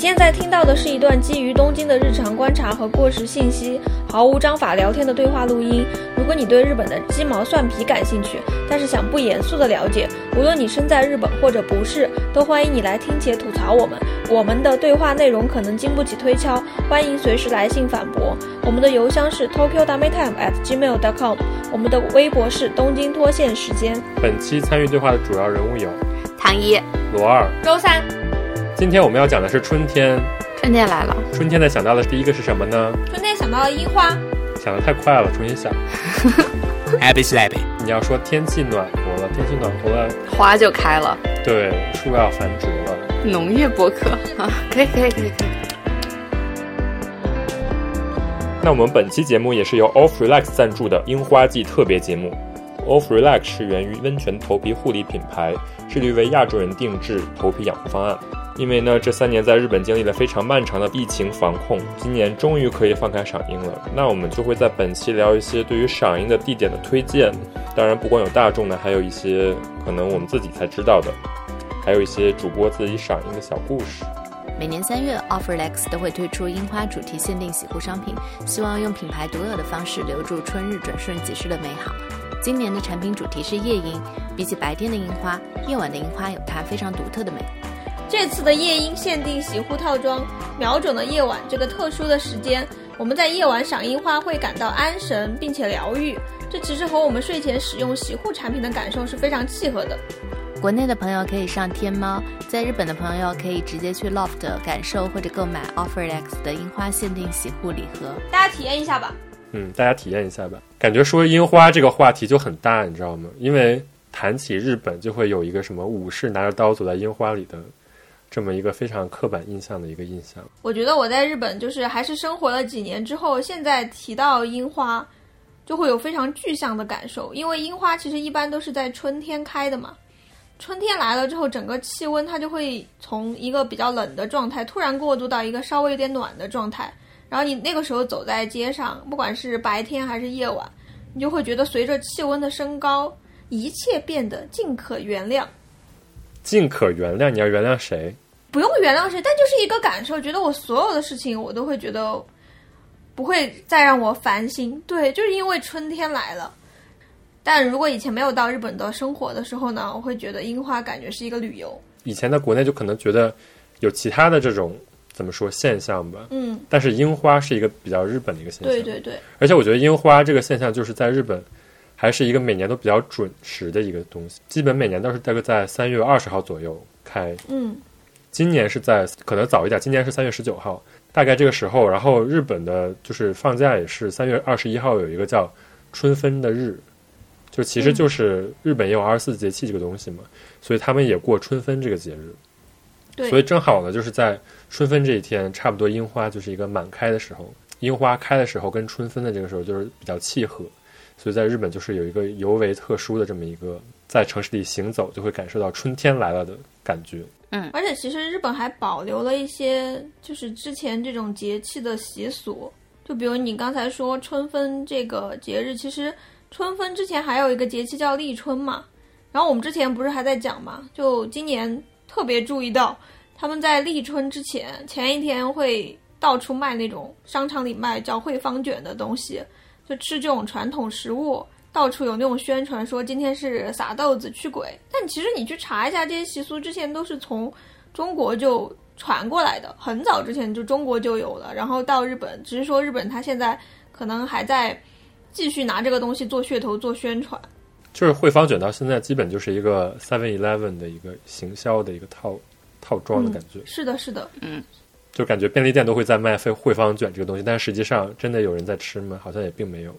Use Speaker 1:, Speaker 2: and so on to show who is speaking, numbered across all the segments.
Speaker 1: 现在听到的是一段基于东京的日常观察和过时信息，毫无章法聊天的对话录音。如果你对日本的鸡毛蒜皮感兴趣，但是想不严肃的了解，无论你身在日本或者不是，都欢迎你来听且吐槽我们。我们的对话内容可能经不起推敲，欢迎随时来信反驳。我们的邮箱是 tokyo d a m e time at gmail dot com，我们的微博是东京脱线时间。
Speaker 2: 本期参与对话的主要人物有
Speaker 3: 唐一，
Speaker 2: 罗二。
Speaker 1: 周三，
Speaker 2: 今天我们要讲的是春天。
Speaker 3: 春天来了，
Speaker 2: 春天的想到的第一个是什么呢？
Speaker 1: 春天想到了樱花，
Speaker 2: 想的太快了，重新想。
Speaker 4: Happy slappy，
Speaker 2: 你要说天气暖和了，天气暖和了，
Speaker 3: 花就开了，
Speaker 2: 对，树要繁殖了。
Speaker 3: 农业博客啊，可以可以可以可以。
Speaker 2: 那我们本期节目也是由 Off Relax 赞助的樱花季特别节目。Off Relax 是源于温泉头皮护理品牌，致力为亚洲人定制头皮养护方案。因为呢，这三年在日本经历了非常漫长的疫情防控，今年终于可以放开赏樱了。那我们就会在本期聊一些对于赏樱的地点的推荐。当然，不光有大众的，还有一些可能我们自己才知道的，还有一些主播自己赏樱的小故事。
Speaker 3: 每年三月，Offerlex 都会推出樱花主题限定洗护商品，希望用品牌独有的方式留住春日转瞬即逝的美好。今年的产品主题是夜樱，比起白天的樱花，夜晚的樱花有它非常独特的美。
Speaker 1: 这次的夜莺限定洗护套装，瞄准了夜晚这个特殊的时间。我们在夜晚赏樱花会感到安神并且疗愈，这其实和我们睡前使用洗护产品的感受是非常契合的。
Speaker 3: 国内的朋友可以上天猫，在日本的朋友可以直接去 Loft 感受或者购买 Offerlex 的樱花限定洗护礼盒。
Speaker 1: 大家体验一下吧。
Speaker 2: 嗯，大家体验一下吧。感觉说樱花这个话题就很大，你知道吗？因为谈起日本，就会有一个什么武士拿着刀走在樱花里的这么一个非常刻板印象的一个印象。
Speaker 1: 我觉得我在日本就是还是生活了几年之后，现在提到樱花，就会有非常具象的感受，因为樱花其实一般都是在春天开的嘛。春天来了之后，整个气温它就会从一个比较冷的状态突然过渡到一个稍微有点暖的状态，然后你那个时候走在街上，不管是白天还是夜晚，你就会觉得随着气温的升高，一切变得尽可原谅。
Speaker 2: 尽可原谅，你要原谅谁？
Speaker 1: 不用原谅谁，但就是一个感受，觉得我所有的事情我都会觉得不会再让我烦心。对，就是因为春天来了。但如果以前没有到日本的生活的时候呢，我会觉得樱花感觉是一个旅游。
Speaker 2: 以前在国内就可能觉得有其他的这种怎么说现象吧，
Speaker 1: 嗯，
Speaker 2: 但是樱花是一个比较日本的一个现象。
Speaker 1: 对对对，
Speaker 2: 而且我觉得樱花这个现象就是在日本还是一个每年都比较准时的一个东西，基本每年都是大概在三月二十号左右开。
Speaker 1: 嗯，
Speaker 2: 今年是在可能早一点，今年是三月十九号，大概这个时候。然后日本的就是放假也是三月二十一号有一个叫春分的日，就其实就是日本也有二十四节气这个东西嘛，所以他们也过春分这个节日。
Speaker 1: 对，
Speaker 2: 所以正好呢，就是在春分这一天，差不多樱花就是一个满开的时候，樱花开的时候跟春分的这个时候就是比较契合，所以在日本就是有一个尤为特殊的这么一个，在城市里行走就会感受到春天来了的感觉。
Speaker 1: 嗯而且其实日本还保留了一些就是之前这种节气的习俗，就比如你刚才说春分这个节日，其实春分之前还有一个节气叫立春嘛。然后我们之前不是还在讲嘛，就今年特别注意到他们在立春之前前一天会到处卖那种商场里卖叫惠方卷的东西，就吃这种传统食物。到处有那种宣传说今天是撒豆子驱鬼，但其实你去查一下这些习俗，之前都是从中国就传过来的，很早之前就中国就有了，然后到日本，只是说日本它现在可能还在继续拿这个东西做噱头、做宣传。
Speaker 2: 就是汇方卷到现在基本就是一个 Seven Eleven 的一个行销的一个套套装的感觉，
Speaker 1: 是的，是的，嗯
Speaker 2: 就感觉便利店都会在卖惠惠方卷这个东西，但实际上真的有人在吃吗？好像也并没有。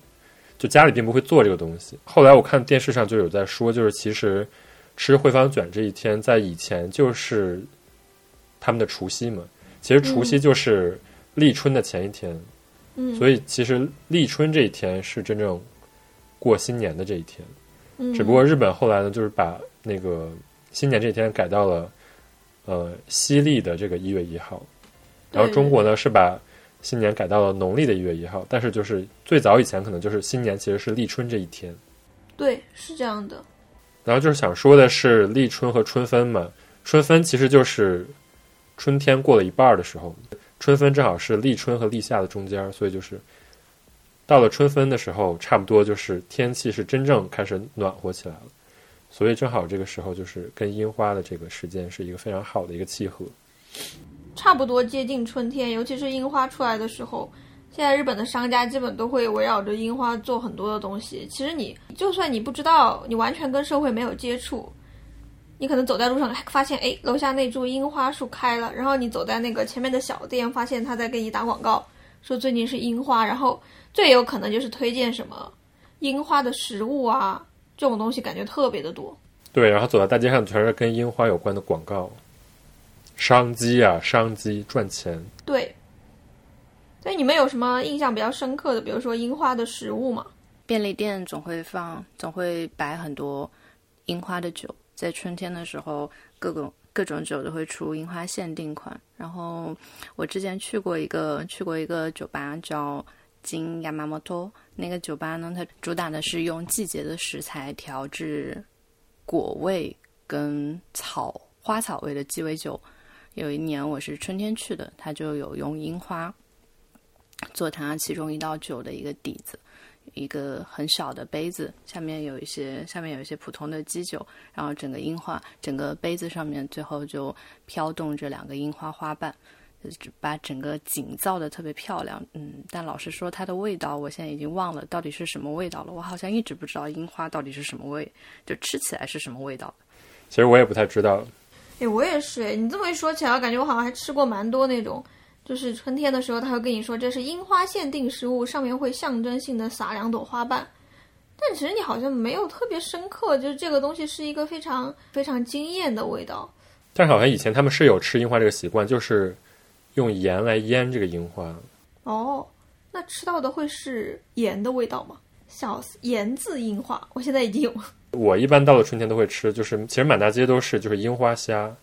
Speaker 2: 就家里并不会做这个东西。后来我看电视上就有在说，就是其实吃惠方卷这一天，在以前就是他们的除夕嘛。其实除夕就是立春的前一天，
Speaker 1: 嗯，
Speaker 2: 所以其实立春这一天是真正过新年的这一天。
Speaker 1: 嗯，
Speaker 2: 只不过日本后来呢，就是把那个新年这一天改到了呃西历的这个一月一号，然后中国呢是把新年改到了农历的一月一号，但是就是最早以前可能就是新年其实是立春这一天，
Speaker 1: 对，是这样的。
Speaker 2: 然后就是想说的是立春和春分嘛，春分其实就是春天过了一半儿的时候，春分正好是立春和立夏的中间儿，所以就是到了春分的时候，差不多就是天气是真正开始暖和起来了，所以正好这个时候就是跟樱花的这个时间是一个非常好的一个契合。
Speaker 1: 差不多接近春天，尤其是樱花出来的时候。现在日本的商家基本都会围绕着樱花做很多的东西。其实你就算你不知道，你完全跟社会没有接触，你可能走在路上发现，哎，楼下那株樱花树开了，然后你走在那个前面的小店，发现他在给你打广告，说最近是樱花，然后最有可能就是推荐什么樱花的食物啊，这种东西感觉特别的多。
Speaker 2: 对，然后走在大街上全是跟樱花有关的广告，商机啊，商机赚钱。
Speaker 1: 对。所以你们有什么印象比较深刻的，比如说樱花的食物吗？
Speaker 3: 便利店总会放，总会摆很多樱花的酒。在春天的时候，各种各种酒都会出樱花限定款。然后我之前去过一个去过一个酒吧，叫金亚麻摩托。那个酒吧呢，它主打的是用季节的食材调制果味跟草花草味的鸡尾酒。有一年我是春天去的，它就有用樱花。做它其中一道酒的一个底子，一个很小的杯子，下面有一些下面有一些普通的基酒，然后整个樱花，整个杯子上面最后就飘动着两个樱花花瓣，把整个景造的特别漂亮。嗯，但老实说，它的味道我现在已经忘了到底是什么味道了。我好像一直不知道樱花到底是什么味，就吃起来是什么味道。
Speaker 2: 其实我也不太知道。
Speaker 1: 哎，我也是哎，你这么一说起来，我感觉我好像还吃过蛮多那种。就是春天的时候，他会跟你说这是樱花限定食物，上面会象征性的撒两朵花瓣。但其实你好像没有特别深刻，就是这个东西是一个非常非常惊艳的味道。
Speaker 2: 但是好像以前他们是有吃樱花这个习惯，就是用盐来腌这个樱花。
Speaker 1: 哦，那吃到的会是盐的味道吗？笑死，盐渍樱花，我现在已经有。
Speaker 2: 我一般到了春天都会吃，就是其实满大街都是就是樱花虾。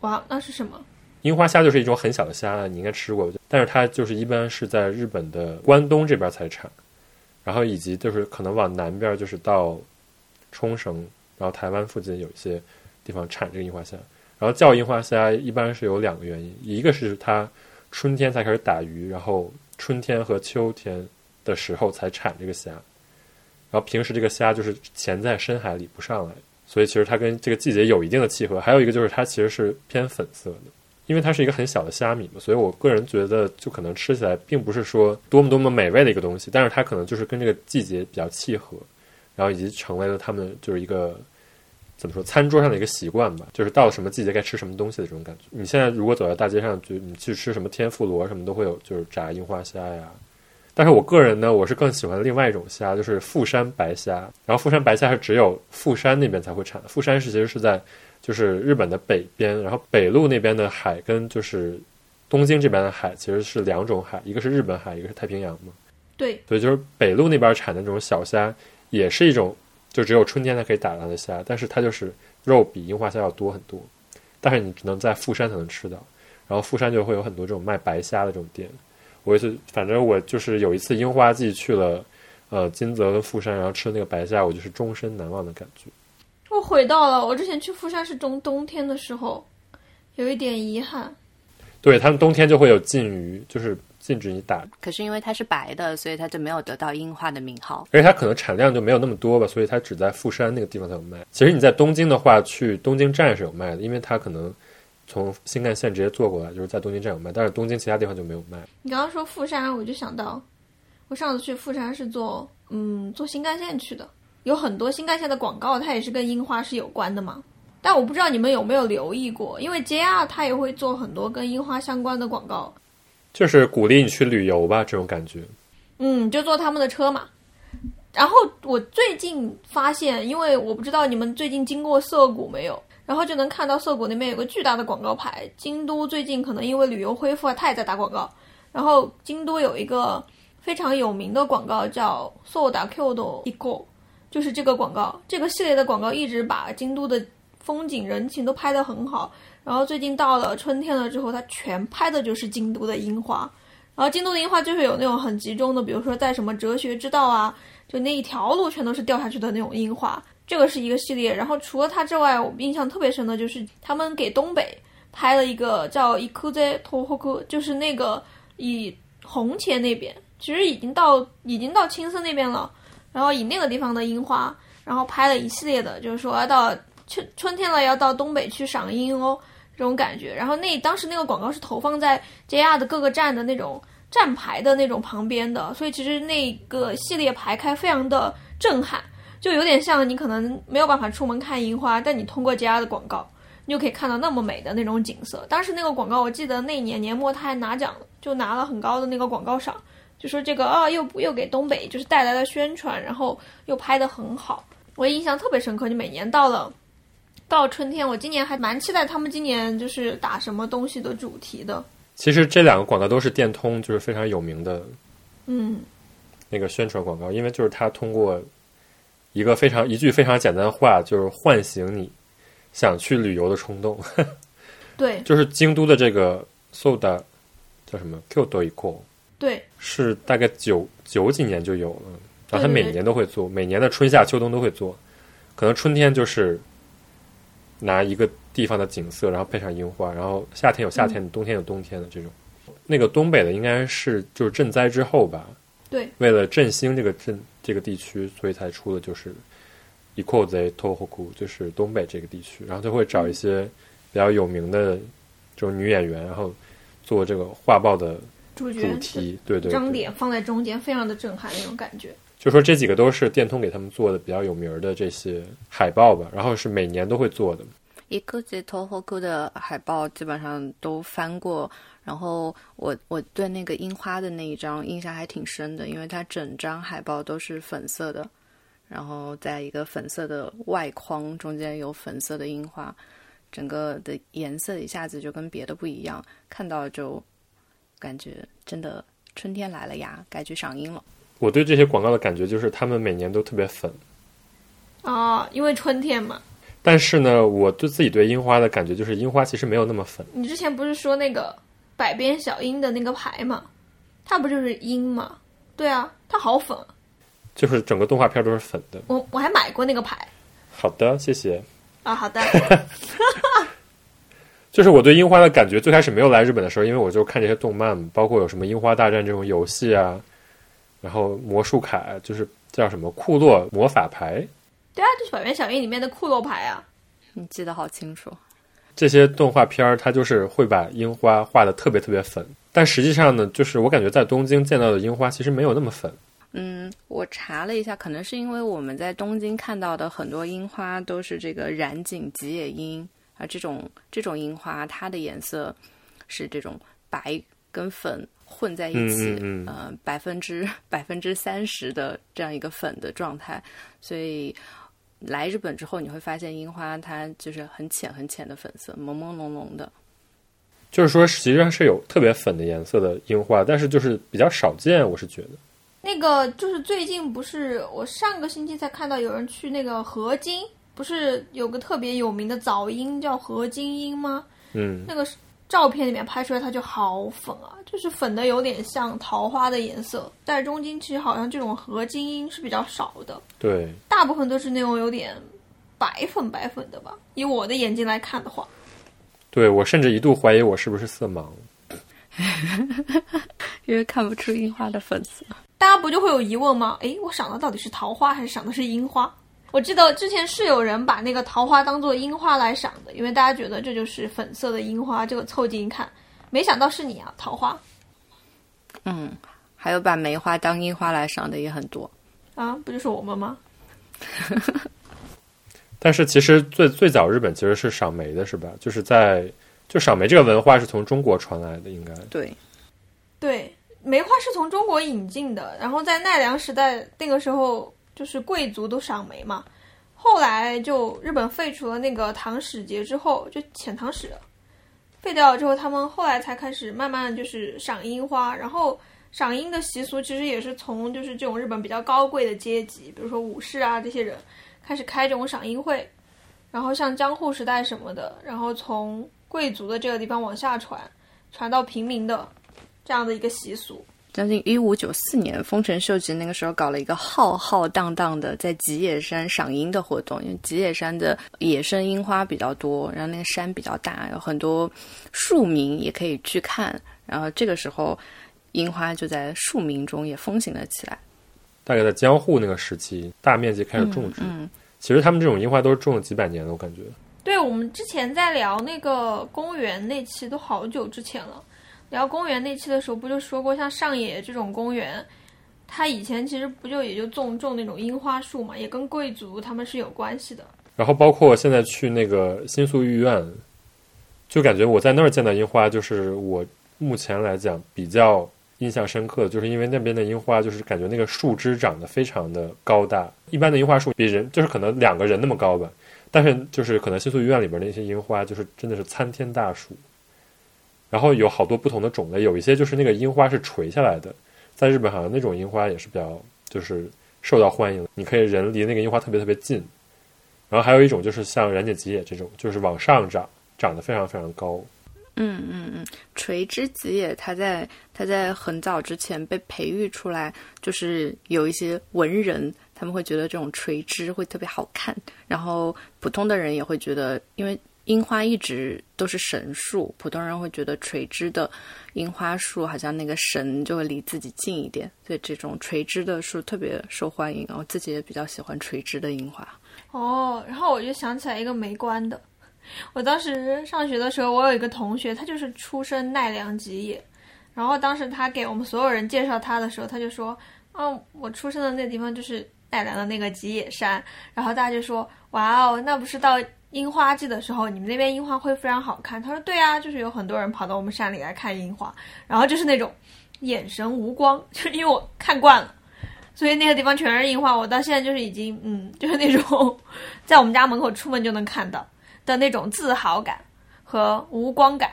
Speaker 1: 哇，那是什么？
Speaker 2: 樱花虾就是一种很小的虾，你应该吃过，但是它就是一般是在日本的关东这边才产，然后以及就是可能往南边就是到冲绳，然后台湾附近有一些地方产这个樱花虾。然后叫樱花虾一般是有两个原因，一个是它春天才开始打鱼，然后春天和秋天的时候才产这个虾，然后平时这个虾就是潜在深海里不上来，所以其实它跟这个季节有一定的契合。还有一个就是它其实是偏粉色的。因为它是一个很小的虾米嘛，所以我个人觉得就可能吃起来并不是说多么多么美味的一个东西，但是它可能就是跟这个季节比较契合，然后以及成为了他们就是一个怎么说餐桌上的一个习惯吧，就是到了什么季节该吃什么东西的这种感觉。你现在如果走在大街上，就你去吃什么天妇罗什么都会有，就是炸樱花虾呀。但是我个人呢，我是更喜欢另外一种虾，就是富山白虾。然后富山白虾是只有富山那边才会产的，富山是其实是在。就是日本的北边，然后北陆那边的海跟就是东京这边的海其实是两种海，一个是日本海，一个是太平洋嘛。
Speaker 1: 对，
Speaker 2: 所以就是北陆那边产的这种小虾，也是一种就只有春天才可以打到的虾，但是它就是肉比樱花虾要多很多，但是你只能在富山才能吃到，然后富山就会有很多这种卖白虾的这种店。我也是反正我就是有一次樱花季去了，呃金泽跟富山，然后吃那个白虾，我就是终身难忘的感觉。
Speaker 1: 我回到了我之前去富山是冬冬天的时候，有一点遗憾。
Speaker 2: 对他们冬天就会有禁渔，就是禁止你打。
Speaker 3: 可是因为它是白的，所以它就没有得到樱花的名号。
Speaker 2: 而且它可能产量就没有那么多吧，所以它只在富山那个地方才有卖。其实你在东京的话，去东京站是有卖的，因为它可能从新干线直接坐过来，就是在东京站有卖。但是东京其他地方就没有卖。
Speaker 1: 你刚刚说富山，我就想到我上次去富山是坐嗯坐新干线去的。有很多新干线的广告，它也是跟樱花是有关的嘛。但我不知道你们有没有留意过，因为 JR 它也会做很多跟樱花相关的广告，
Speaker 2: 就是鼓励你去旅游吧，这种感觉。
Speaker 1: 嗯，就坐他们的车嘛。然后我最近发现，因为我不知道你们最近经过涩谷没有，然后就能看到涩谷那边有个巨大的广告牌。京都最近可能因为旅游恢复啊，它也在打广告。然后京都有一个非常有名的广告叫 “Soda Q 的 Eco”。就是这个广告，这个系列的广告一直把京都的风景人情都拍得很好。然后最近到了春天了之后，它全拍的就是京都的樱花。然后京都的樱花就是有那种很集中的，比如说在什么哲学之道啊，就那一条路全都是掉下去的那种樱花。这个是一个系列。然后除了它之外，我印象特别深的就是他们给东北拍了一个叫伊库泽托霍库，就是那个以红前那边，其实已经到已经到青森那边了，然后以那个地方的樱花，然后拍了一系列的，就是说要到春春天了要到东北去赏樱哦这种感觉。然后那当时那个广告是投放在 JR 的各个站的那种站牌的那种旁边的，所以其实那个系列排开非常的震撼。就有点像你可能没有办法出门看樱花，但你通过 JR 的广告，你就可以看到那么美的那种景色。当时那个广告，我记得那年年末他还拿奖了，就拿了很高的那个广告赏，就说这个啊又又给东北就是带来了宣传，然后又拍得很好，我印象特别深刻。就每年到了到春天，我今年还蛮期待他们今年就是打什么东西的主题的。
Speaker 2: 其实这两个广告都是电通就是非常有名的
Speaker 1: 嗯，
Speaker 2: 那个宣传广告，因为就是他通过一个非常一句非常简单的话，就是唤醒你想去旅游的冲动。
Speaker 1: 对。
Speaker 2: 就是京都的这个 Soda 叫什么？Kyoto i k o
Speaker 1: 对。
Speaker 2: 是大概九九几年就有了，然后它
Speaker 1: 对对
Speaker 2: 每年都会做，每年的春夏秋冬都会做。可能春天就是拿一个地方的景色，然后配上樱花，然后夏天有夏天的，冬天有冬天的这种。那个东北的应该是就是赈灾之后吧，
Speaker 1: 对。
Speaker 2: 为了振兴这个镇这个地区，所以才出的就是 i k o z e Tohoku，就是东北这个地区，然后就会找一些比较有名的这种女演员，然后做这个画报的
Speaker 1: 主
Speaker 2: 题，对对对，
Speaker 1: 张脸放在中间，非常的震撼那种感觉。
Speaker 2: 就说这几个都是电通给他们做的比较有名儿的这些海报吧，然后是每年都会做的。
Speaker 3: 一个街头后库的海报基本上都翻过，然后我我对那个樱花的那一张印象还挺深的，因为它整张海报都是粉色的，然后在一个粉色的外框中间有粉色的樱花，整个的颜色一下子就跟别的不一样，看到就感觉真的春天来了呀，该去赏樱了。
Speaker 2: 我对这些广告的感觉就是他们每年都特别粉，
Speaker 1: 啊，因为春天嘛。
Speaker 2: 但是呢，我对自己对樱花的感觉就是樱花其实没有那么粉。
Speaker 1: 你之前不是说那个百变小樱的那个牌吗？它不就是樱吗？对啊，它好粉啊！
Speaker 2: 就是整个动画片都是粉的。
Speaker 1: 我我还买过那个牌
Speaker 2: 好的，谢谢。
Speaker 1: 啊。好的，
Speaker 2: 就是我对樱花的感觉，最开始没有来日本的时候，因为我就看这些动漫，包括有什么《樱花大战》这种游戏啊，然后魔术卡，就是叫什么库洛魔法牌
Speaker 1: 对啊，就是百变小樱里面的库洛牌啊。
Speaker 3: 你记得好清楚。
Speaker 2: 这些动画片儿，它就是会把樱花画的特别特别粉。但实际上呢，就是我感觉在东京见到的樱花其实没有那么粉。
Speaker 3: 嗯，我查了一下，可能是因为我们在东京看到的很多樱花都是这个染井吉野樱啊，这种这种樱花它的颜色是这种白跟粉混在一起，
Speaker 2: 嗯嗯嗯
Speaker 3: 呃，百分之百分之三十的这样一个粉的状态，所以来日本之后你会发现樱花它就是很浅很浅的粉色，朦朦胧胧的。
Speaker 2: 就是说，实际上是有特别粉的颜色的樱花，但是就是比较少见，我是觉得。
Speaker 1: 那个就是最近不是我上个星期才看到有人去那个河津，不是有个特别有名的早樱叫河津樱吗？
Speaker 2: 嗯，
Speaker 1: 那个照片里面拍出来它就好粉啊，就是粉的有点像桃花的颜色。在中京其实好像这种河津樱是比较少的，
Speaker 2: 对，
Speaker 1: 大部分都是那种有点白粉白粉的吧。以我的眼睛来看的话，
Speaker 2: 对我甚至一度怀疑我是不是色盲。
Speaker 3: 因为看不出樱花的粉色。
Speaker 1: 大家不就会有疑问吗？诶，我赏的到底是桃花还是赏的是樱花？我记得之前是有人把那个桃花当做樱花来赏的，因为大家觉得这就是粉色的樱花，这个凑近一看，没想到是你啊，桃花
Speaker 3: 嗯，还有把梅花当樱花来赏的也很多。
Speaker 1: 啊，不就是我们吗？
Speaker 2: 但是其实最最早日本其实是赏梅的，是吧？就是在就赏梅这个文化是从中国传来的，应该。
Speaker 3: 对，
Speaker 1: 对，梅花是从中国引进的，然后在奈良时代那个时候就是贵族都赏梅嘛，后来就日本废除了那个唐使节之后，就遣唐使废掉了之后，他们后来才开始慢慢就是赏樱花，然后赏樱的习俗其实也是从就是这种日本比较高贵的阶级，比如说武士啊这些人开始开这种赏樱会，然后像江户时代什么的，然后从贵族的这个地方往下传，传到平民的。这样的一个习俗。
Speaker 3: 将近一五九四年，丰臣秀吉那个时候搞了一个浩浩荡荡的在吉野山赏樱的活动，因为吉野山的野生樱花比较多，然后那个山比较大，有很多庶民也可以去看。然后这个时候，樱花就在庶民中也风行了起来。
Speaker 2: 大概在江户那个时期，大面积开始种植。
Speaker 3: 嗯，
Speaker 2: 其实他们这种樱花都是种了几百年的，我感觉。
Speaker 1: 对我们之前在聊那个公园那期都好久之前了。聊公园那期的时候，不就说过，像上野这种公园，它以前其实不就也就种种那种樱花树嘛，也跟贵族他们是有关系的。
Speaker 2: 然后包括现在去那个新宿御苑，就感觉我在那儿见到樱花，就是我目前来讲比较印象深刻的，就是因为那边的樱花，就是感觉那个树枝长得非常的高大。一般的樱花树比人就是可能两个人那么高吧，但是就是可能新宿御苑里边那些樱花，就是真的是参天大树。然后有好多不同的种类，有一些就是那个樱花是垂下来的，在日本好像那种樱花也是比较就是受到欢迎，你可以人离那个樱花特别特别近。然后还有一种就是像染井吉野这种，就是往上长，长得非常非常高。
Speaker 3: 嗯嗯嗯，垂枝吉野，它在它在很早之前被培育出来，就是有一些文人，他们会觉得这种垂枝会特别好看，然后普通的人也会觉得，因为。樱花一直都是神树，普通人会觉得垂枝的樱花树好像那个神就会离自己近一点，所以这种垂枝的树特别受欢迎。我自己也比较喜欢垂直的樱花。
Speaker 1: 哦，然后我就想起来一个没关的，我当时上学的时候，我有一个同学，他就是出身奈良吉野，然后当时他给我们所有人介绍他的时候，他就说：“嗯，我出生的那地方就是奈良的那个吉野山。”然后大家就说：“哇哦，那不是到。”樱花季的时候，你们那边樱花会非常好看。他说：“对啊，就是有很多人跑到我们山里来看樱花，然后就是那种眼神无光，就是因为我看惯了，所以那个地方全是樱花。我到现在就是已经，嗯，就是那种在我们家门口出门就能看到的那种自豪感和无光感。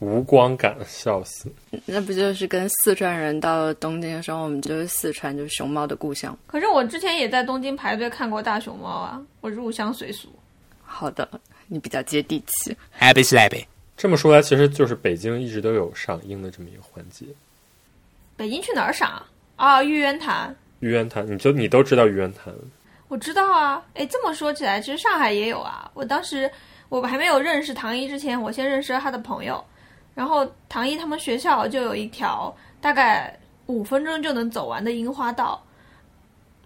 Speaker 2: 无光感，笑死！
Speaker 3: 那不就是跟四川人到东京的时候，我们就是四川，就是熊猫的故乡。
Speaker 1: 可是我之前也在东京排队看过大熊猫啊，我入乡随俗。
Speaker 3: 好的，你比较接地气。
Speaker 4: Happy Slappy。
Speaker 2: 这么说来，其实就是北京一直都有赏樱的这么一个环节。
Speaker 1: 北京去哪儿赏啊？玉渊潭。
Speaker 2: 玉渊潭，你就你都知道玉渊潭？
Speaker 1: 我知道啊。哎，这么说起来，其实上海也有啊。我当时我还没有认识唐一之前，我先认识了他的朋友。然后唐一他们学校就有一条大概五分钟就能走完的樱花道，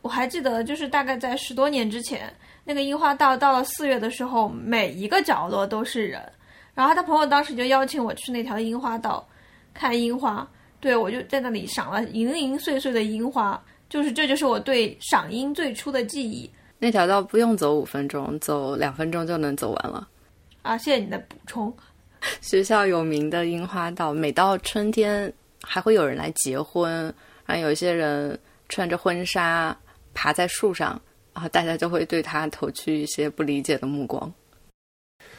Speaker 1: 我还记得就是大概在十多年之前，那个樱花道到了四月的时候，每一个角落都是人。然后他朋友当时就邀请我去那条樱花道看樱花，对我就在那里赏了零零碎碎的樱花，就是这就是我对赏樱最初的记忆。
Speaker 3: 那条道不用走五分钟，走两分钟就能走完了。
Speaker 1: 啊，谢谢你的补充。
Speaker 3: 学校有名的樱花道，每到春天还会有人来结婚，然后有一些人穿着婚纱爬在树上，然后大家就会对他投去一些不理解的目光。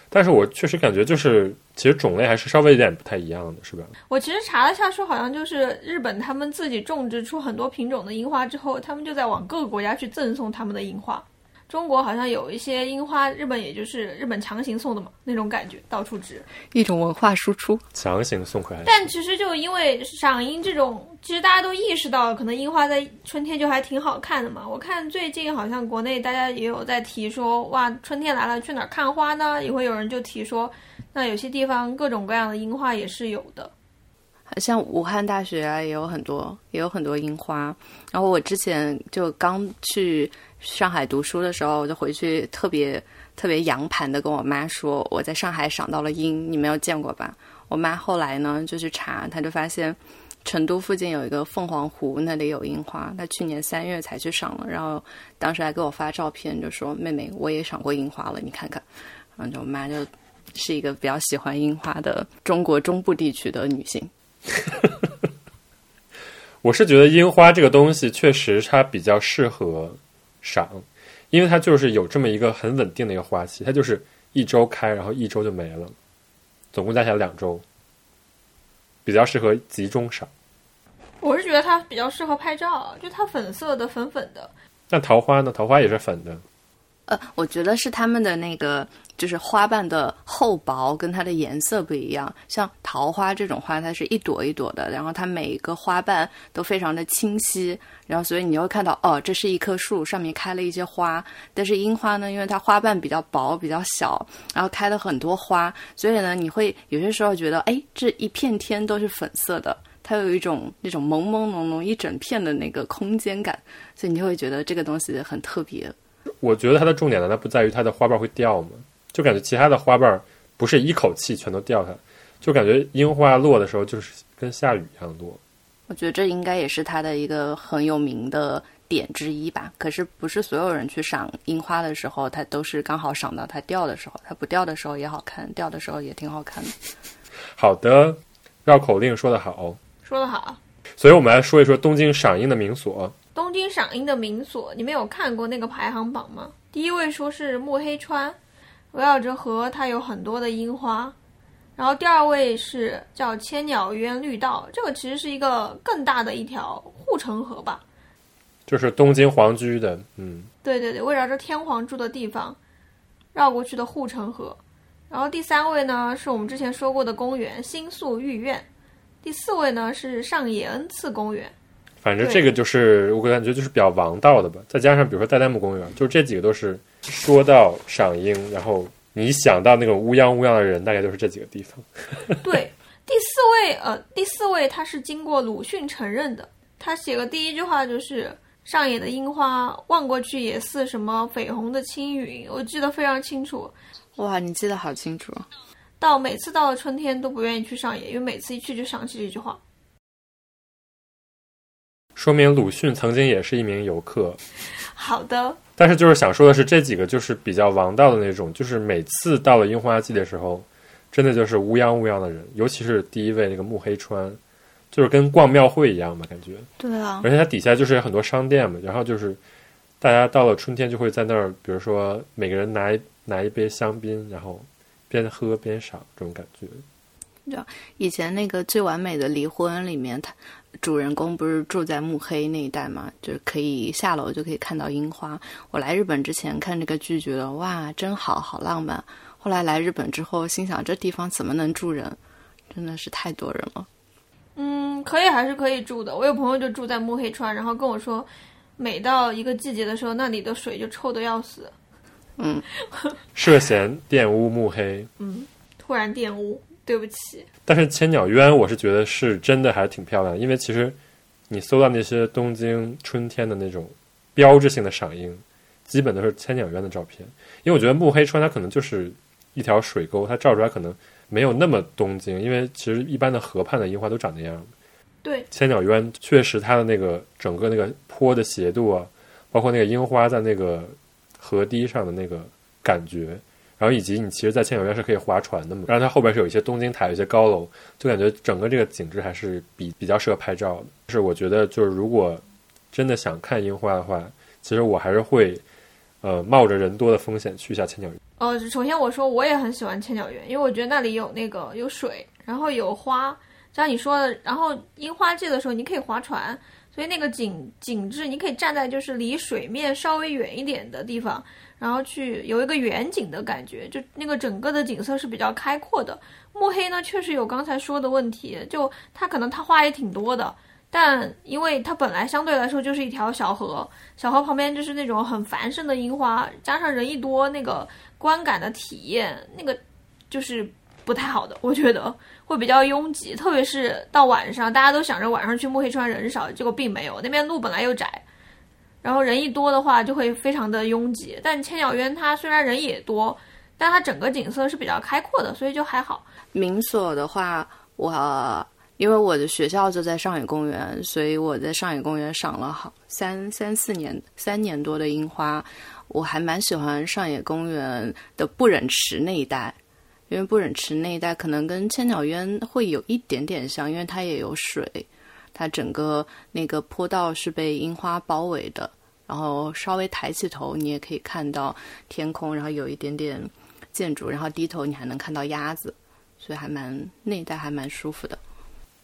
Speaker 2: 但是我确实感觉，就是其实种类还是稍微有点不太一样的，是吧？
Speaker 1: 我其实查了下，说好像就是日本他们自己种植出很多品种的樱花之后，他们就在往各个国家去赠送他们的樱花。中国好像有一些樱花，日本也就是日本强行送的嘛，那种感觉到处植，
Speaker 3: 一种文化输出，
Speaker 2: 强行送回来。
Speaker 1: 但其实就因为赏樱这种，其实大家都意识到，可能樱花在春天就还挺好看的嘛。我看最近好像国内大家也有在提说，哇，春天来了，去哪儿看花呢？也会有人就提说，那有些地方各种各样的樱花也是有的，
Speaker 3: 像武汉大学啊，也有很多，也有很多樱花。然后我之前就刚去。上海读书的时候，我就回去特别特别洋盘的跟我妈说，我在上海赏到了樱，你没有见过吧？我妈后来呢就去查，她就发现成都附近有一个凤凰湖，那里有樱花，她去年三月才去赏了，然后当时还给我发照片，就说妹妹我也赏过樱花了，你看看。然后我妈就是一个比较喜欢樱花的中国中部地区的女性。
Speaker 2: 我是觉得樱花这个东西确实它比较适合。赏，因为它就是有这么一个很稳定的一个花期，它就是一周开，然后一周就没了，总共加起来两周，比较适合集中赏。
Speaker 1: 我是觉得它比较适合拍照，就它粉色的，粉粉的。
Speaker 2: 那桃花呢？桃花也是粉的。
Speaker 3: 呃，我觉得是他们的那个就是花瓣的厚薄跟它的颜色不一样。像桃花这种花，它是一朵一朵的，然后它每一个花瓣都非常的清晰，然后所以你会看到哦，这是一棵树上面开了一些花。但是樱花呢，因为它花瓣比较薄、比较小，然后开了很多花，所以呢，你会有些时候觉得，哎，这一片天都是粉色的，它有一种那种朦朦胧胧一整片的那个空间感，所以你就会觉得这个东西很特别。
Speaker 2: 我觉得它的重点难道不在于它的花瓣会掉吗？就感觉其他的花瓣不是一口气全都掉下来，就感觉樱花落的时候就是跟下雨一样落。
Speaker 3: 我觉得这应该也是它的一个很有名的点之一吧。可是不是所有人去赏樱花的时候，它都是刚好赏到它掉的时候。它不掉的时候也好看，掉的时候也挺好看的。
Speaker 2: 好的，绕口令说得好，
Speaker 1: 说得好。
Speaker 2: 所以我们来说一说东京赏樱的名所。
Speaker 1: 东京赏樱的名所，你们有看过那个排行榜吗？第一位说是目黑川，围绕着河，它有很多的樱花。然后第二位是叫千鸟渊绿道，这个其实是一个更大的一条护城河吧，
Speaker 2: 就是东京皇居的，嗯，
Speaker 1: 对对对，围绕着天皇住的地方绕过去的护城河。然后第三位呢是我们之前说过的公园新宿御苑，第四位呢是上野恩赐公园。
Speaker 2: 反正这个就是我感觉就是比较王道的吧，再加上比如说代代木公园，就这几个都是说到赏樱，然后你想到那种乌泱乌泱的人，大概就是这几个地方。
Speaker 1: 对，第四位呃，第四位他是经过鲁迅承认的，他写的第一句话就是上野的樱花望过去也似什么绯红的青云，我记得非常清楚。
Speaker 3: 哇，你记得好清楚。
Speaker 1: 到每次到了春天都不愿意去上野，因为每次一去就想起这句话。
Speaker 2: 说明鲁迅曾经也是一名游客。
Speaker 1: 好的，
Speaker 2: 但是就是想说的是，这几个就是比较王道的那种，就是每次到了樱花季的时候，真的就是乌泱乌泱的人，尤其是第一位那个木黑川，就是跟逛庙会一样嘛，感觉。
Speaker 3: 对啊。
Speaker 2: 而且它底下就是有很多商店嘛，然后就是大家到了春天就会在那儿，比如说每个人拿一拿一杯香槟，然后边喝边赏，这种感觉。
Speaker 3: 对，以前那个最完美的离婚里面，他。主人公不是住在目黑那一带嘛，就是可以下楼就可以看到樱花。我来日本之前看这个剧，觉得哇，真好好浪漫。后来来日本之后，心想这地方怎么能住人？真的是太多人了。
Speaker 1: 嗯，可以还是可以住的。我有朋友就住在目黑川，然后跟我说，每到一个季节的时候，那里的水就臭的要死。
Speaker 3: 嗯，
Speaker 2: 涉嫌玷污目黑。
Speaker 1: 嗯，突然玷污。对不起，
Speaker 2: 但是千鸟渊我是觉得是真的还是挺漂亮的，因为其实你搜到那些东京春天的那种标志性的赏樱，基本都是千鸟渊的照片。因为我觉得目黑川它可能就是一条水沟，它照出来可能没有那么东京，因为其实一般的河畔的樱花都长那样。
Speaker 1: 对，
Speaker 2: 千鸟渊确实它的那个整个那个坡的斜度啊，包括那个樱花在那个河堤上的那个感觉。然后以及你其实，在千鸟渊是可以划船的嘛，然后它后边是有一些东京塔，有一些高楼，就感觉整个这个景致还是比比较适合拍照的。是我觉得，就是如果真的想看樱花的话，其实我还是会，呃，冒着人多的风险去一下千鸟渊。
Speaker 1: 哦，首先我说我也很喜欢千鸟园，因为我觉得那里有那个有水，然后有花，像你说的，然后樱花季的时候你可以划船，所以那个景景致你可以站在就是离水面稍微远一点的地方。然后去有一个远景的感觉，就那个整个的景色是比较开阔的。墨黑呢，确实有刚才说的问题，就它可能它花也挺多的，但因为它本来相对来说就是一条小河，小河旁边就是那种很繁盛的樱花，加上人一多，那个观感的体验那个就是不太好的，我觉得会比较拥挤，特别是到晚上，大家都想着晚上去墨黑川人少，结果并没有，那边路本来又窄。然后人一多的话，就会非常的拥挤。但千鸟渊它虽然人也多，但它整个景色是比较开阔的，所以就还好。
Speaker 3: 民所的话，我因为我的学校就在上野公园，所以我在上野公园赏了好三三四年三年多的樱花。我还蛮喜欢上野公园的不忍池那一带，因为不忍池那一带可能跟千鸟渊会有一点点像，因为它也有水。它整个那个坡道是被樱花包围的，然后稍微抬起头，你也可以看到天空，然后有一点点建筑，然后低头你还能看到鸭子，所以还蛮那一带还蛮舒服的。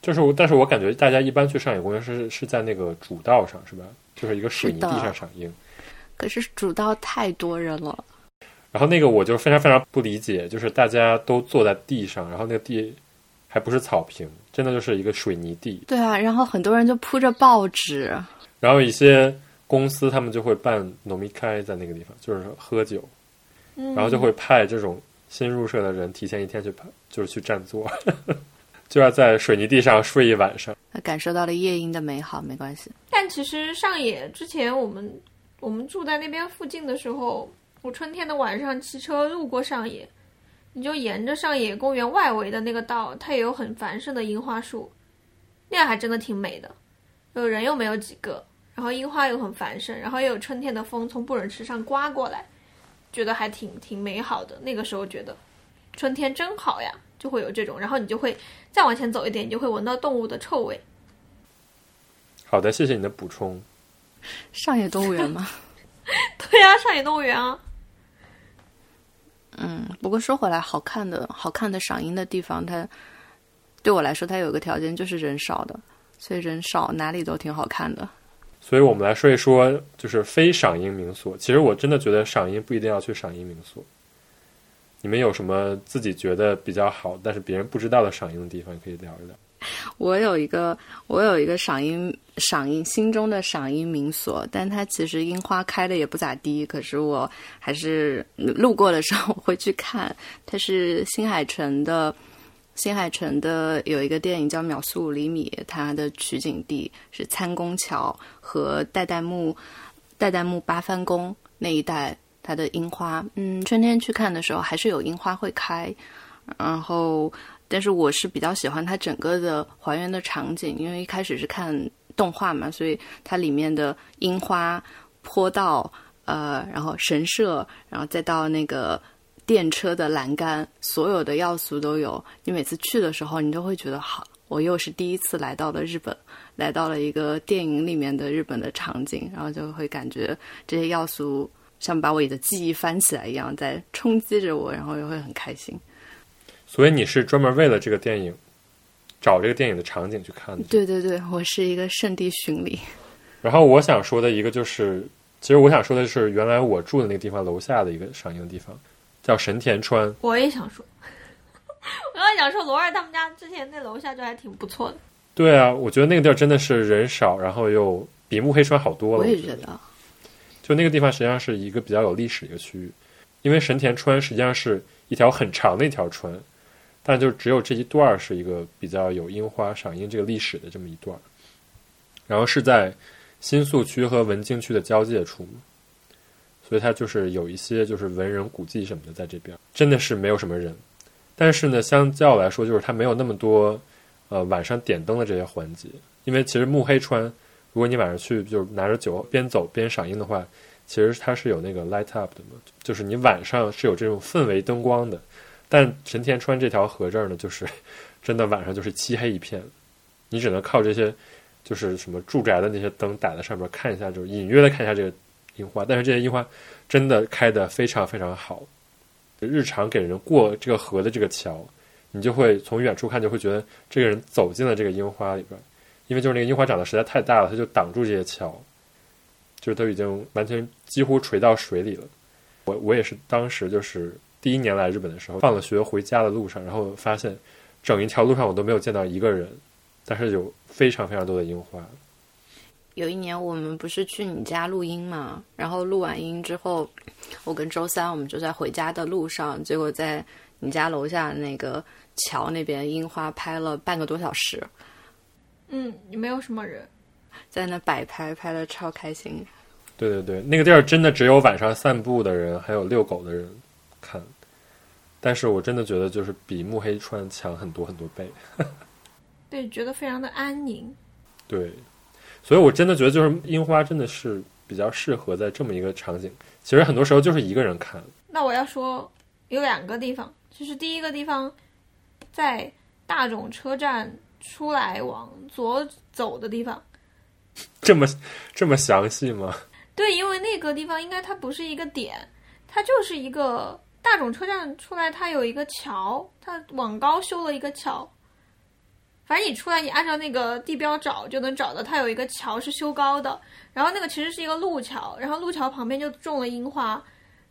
Speaker 2: 就是，但是我感觉大家一般去上野公园是是在那个主道上，是吧？就是一个水泥地上赏樱。
Speaker 3: 可是主道太多人了。
Speaker 2: 然后那个我就非常非常不理解，就是大家都坐在地上，然后那个地还不是草坪，真的就是一个水泥地。
Speaker 3: 对啊，然后很多人就铺着报纸，
Speaker 2: 然后一些公司他们就会办农民开在那个地方，就是喝酒，
Speaker 1: 嗯，
Speaker 2: 然后就会派这种新入社的人提前一天去排，就是去占座，就要在水泥地上睡一晚上。
Speaker 3: 感受到了夜莺的美好，没关系。
Speaker 1: 但其实上野之前我们我们住在那边附近的时候，我春天的晚上骑车路过上野，你就沿着上野公园外围的那个道，它也有很繁盛的樱花树，那样还真的挺美的。有人又没有几个，然后樱花又很繁盛，然后又有春天的风从不忍池上刮过来，觉得还挺挺美好的。那个时候觉得春天真好呀，就会有这种，然后你就会再往前走一点，你就会闻到动物的臭味。
Speaker 2: 好的，谢谢你的补充。
Speaker 3: 上野动物园吗？
Speaker 1: 对呀、上野动物园啊。
Speaker 3: 嗯，不过说回来，好看的好看的赏樱的地方，它对我来说，它有一个条件就是人少的，所以人少哪里都挺好看的。
Speaker 2: 所以我们来说一说，就是非赏樱名所。其实我真的觉得赏樱不一定要去赏樱名所。你们有什么自己觉得比较好，但是别人不知道的赏樱的地方，可以聊一聊。
Speaker 3: 我有一个，我有一个赏樱赏樱心中的赏樱名所，但它其实樱花开的也不咋地，可是我还是路过的时候我会去看。它是新海诚的，新海诚的有一个电影叫《秒速五厘米》，它的取景地是参宫桥和代代木代代木八幡宫那一带，它的樱花，嗯，春天去看的时候还是有樱花会开，然后。但是我是比较喜欢它整个的还原的场景，因为一开始是看动画嘛，所以它里面的樱花、坡道，呃，然后神社，然后再到那个电车的栏杆，所有的要素都有。你每次去的时候，你都会觉得好，我又是第一次来到了日本，来到了一个电影里面的日本的场景，然后就会感觉这些要素像把我的记忆翻起来一样，在冲击着我，然后也会很开心。
Speaker 2: 所以你是专门为了这个电影，找这个电影的场景去看的。
Speaker 3: 对对对，我是一个圣地巡礼。
Speaker 2: 然后我想说的一个就是，其实我想说的是，原来我住的那个地方楼下的一个赏樱的地方，叫神田川。
Speaker 1: 我也想说，我刚才想说罗二他们家之前那楼下就还挺不错的。
Speaker 2: 对啊，我觉得那个地儿真的是人少，然后又比目黑川好多了。
Speaker 3: 我也
Speaker 2: 觉
Speaker 3: 觉得，
Speaker 2: 就那个地方实际上是一个比较有历史的一个区域，因为神田川实际上是一条很长的一条川，但就只有这一段儿是一个比较有樱花赏樱这个历史的这么一段儿，然后是在新宿区和文京区的交界处，所以它就是有一些就是文人古迹什么的在这边，真的是没有什么人，但是呢，相较来说，就是它没有那么多呃晚上点灯的这些环节，因为其实目黑川，如果你晚上去就是拿着酒边走边赏樱的话，其实它是有那个 light up 的嘛，就是你晚上是有这种氛围灯光的。但神田川这条河这儿呢，就是 真的晚上就是漆黑一片，你只能靠这些就是什么住宅的那些灯打在上面看一下，就是隐约的看一下这个樱花。但是这些樱花真的开得非常非常好，日常给人过这个河的这个桥，你就会从远处看就会觉得这个人走进了这个樱花里边，因为就是那个樱花长得实在太大了，它就挡住这些桥，就是都已经完全几乎垂到水里了。我我也是当时就是第一年来日本的时候，放了学回家的路上，然后发现整一条路上我都没有见到一个人，但是有非常非常多的樱花。
Speaker 3: 有一年我们不是去你家录音嘛，然后录完音之后，我跟周三我们就在回家的路上，结果在你家楼下那个桥那边樱花拍了半个多小时，
Speaker 1: 嗯，也没有什么人。
Speaker 3: 在那摆拍，拍的超开心。
Speaker 2: 对对对，那个地儿真的只有晚上散步的人，还有遛狗的人看。但是我真的觉得就是比目黑川强很多很多倍。
Speaker 1: 对，觉得非常的安宁。
Speaker 2: 对，所以我真的觉得就是樱花真的是比较适合在这么一个场景。其实很多时候就是一个人看。
Speaker 1: 那我要说有两个地方，就是第一个地方在大冢车站出来往左走的地方。
Speaker 2: 这么这么详细吗？
Speaker 1: 对，因为那个地方应该它不是一个点，它就是一个大冢车站出来，它有一个桥，它往高修了一个桥。反正你出来，你按照那个地标找就能找到，它有一个桥是修高的，然后那个其实是一个路桥，然后路桥旁边就种了樱花。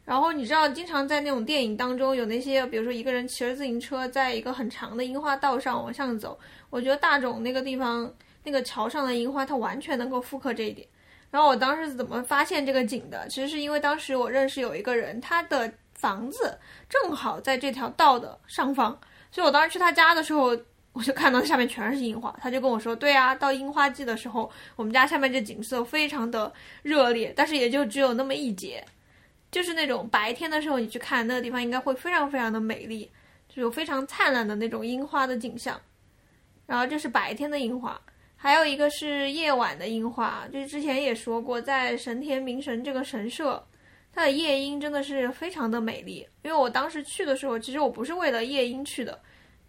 Speaker 1: 然后你知道，经常在那种电影当中有那些，比如说一个人骑着自行车在一个很长的樱花道上往上走。我觉得大冢那个地方那个桥上的樱花，它完全能够复刻这一点。然后我当时怎么发现这个景的？其实是因为当时我认识有一个人，他的房子正好在这条道的上方，所以我当时去他家的时候，我就看到下面全是樱花。他就跟我说：“对啊，到樱花季的时候，我们家下面这景色非常的热烈，但是也就只有那么一节。”就是那种白天的时候你去看那个地方，应该会非常非常的美丽，就有非常灿烂的那种樱花的景象。然后这是白天的樱花，还有一个是夜晚的樱花。就是之前也说过，在神田明神这个神社，它的夜莺真的是非常的美丽。因为我当时去的时候，其实我不是为了夜莺去的。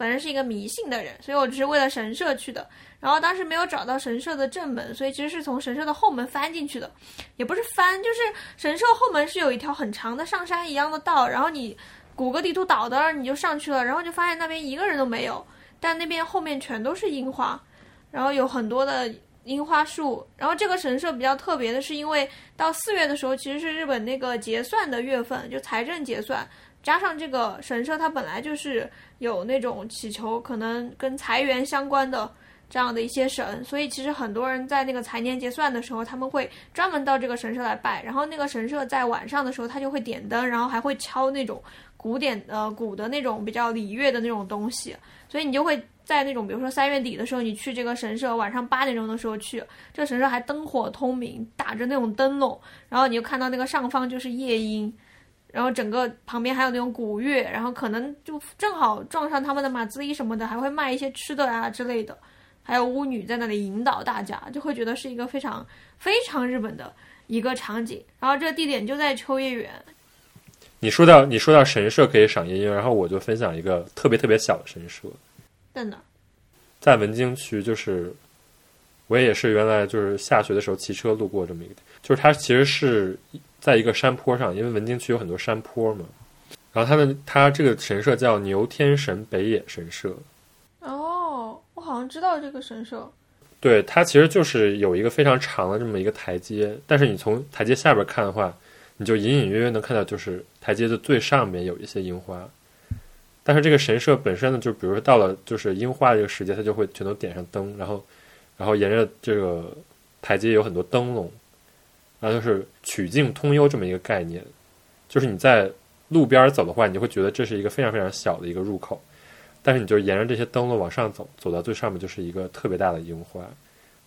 Speaker 1: 本人是一个迷信的人，所以我只是为了神社去的。然后当时没有找到神社的正门，所以其实是从神社的后门翻进去的，也不是翻，就是神社后门是有一条很长的上山一样的道，然后你谷歌地图导的你就上去了，然后就发现那边一个人都没有，但那边后面全都是樱花，然后有很多的樱花树。然后这个神社比较特别的是，因为到四月的时候其实是日本那个结算的月份，就财政结算。加上这个神社，它本来就是有那种祈求可能跟财源相关的这样的一些神，所以其实很多人在那个财年结算的时候，他们会专门到这个神社来拜。然后那个神社在晚上的时候，它就会点灯，然后还会敲那种古典呃鼓的那种比较礼乐的那种东西，所以你就会在那种比如说三月底的时候，你去这个神社，晚上八点钟的时候去，这个神社还灯火通明，打着那种灯笼，然后你就看到那个上方就是夜莺。然后整个旁边还有那种古乐，然后可能就正好撞上他们的马自立什么的，还会卖一些吃的啊之类的，还有巫女在那里引导大家，就会觉得是一个非常非常日本的一个场景。然后这个地点就在秋叶原。
Speaker 2: 你说到你说到神社可以赏夜莺，然后我就分享一个特别特别小的神社，
Speaker 1: 在哪？
Speaker 2: 在文京区，就是我也是原来就是下学的时候骑车路过这么一个，就是它其实是。在一个山坡上，因为文京区有很多山坡嘛，然后它的它这个神社叫牛天神北野神社。
Speaker 1: 哦，我好像知道这个神社。
Speaker 2: 对，它其实就是有一个非常长的这么一个台阶，但是你从台阶下边看的话，你就隐隐约约能看到，就是台阶的最上面有一些樱花。但是这个神社本身呢，就比如说到了就是樱花这个时节，它就会全都点上灯，然后然后沿着这个台阶有很多灯笼。然后就是曲径通幽这么一个概念，就是你在路边走的话，你就会觉得这是一个非常非常小的一个入口，但是你就沿着这些灯笼往上走，走到最上面就是一个特别大的樱花。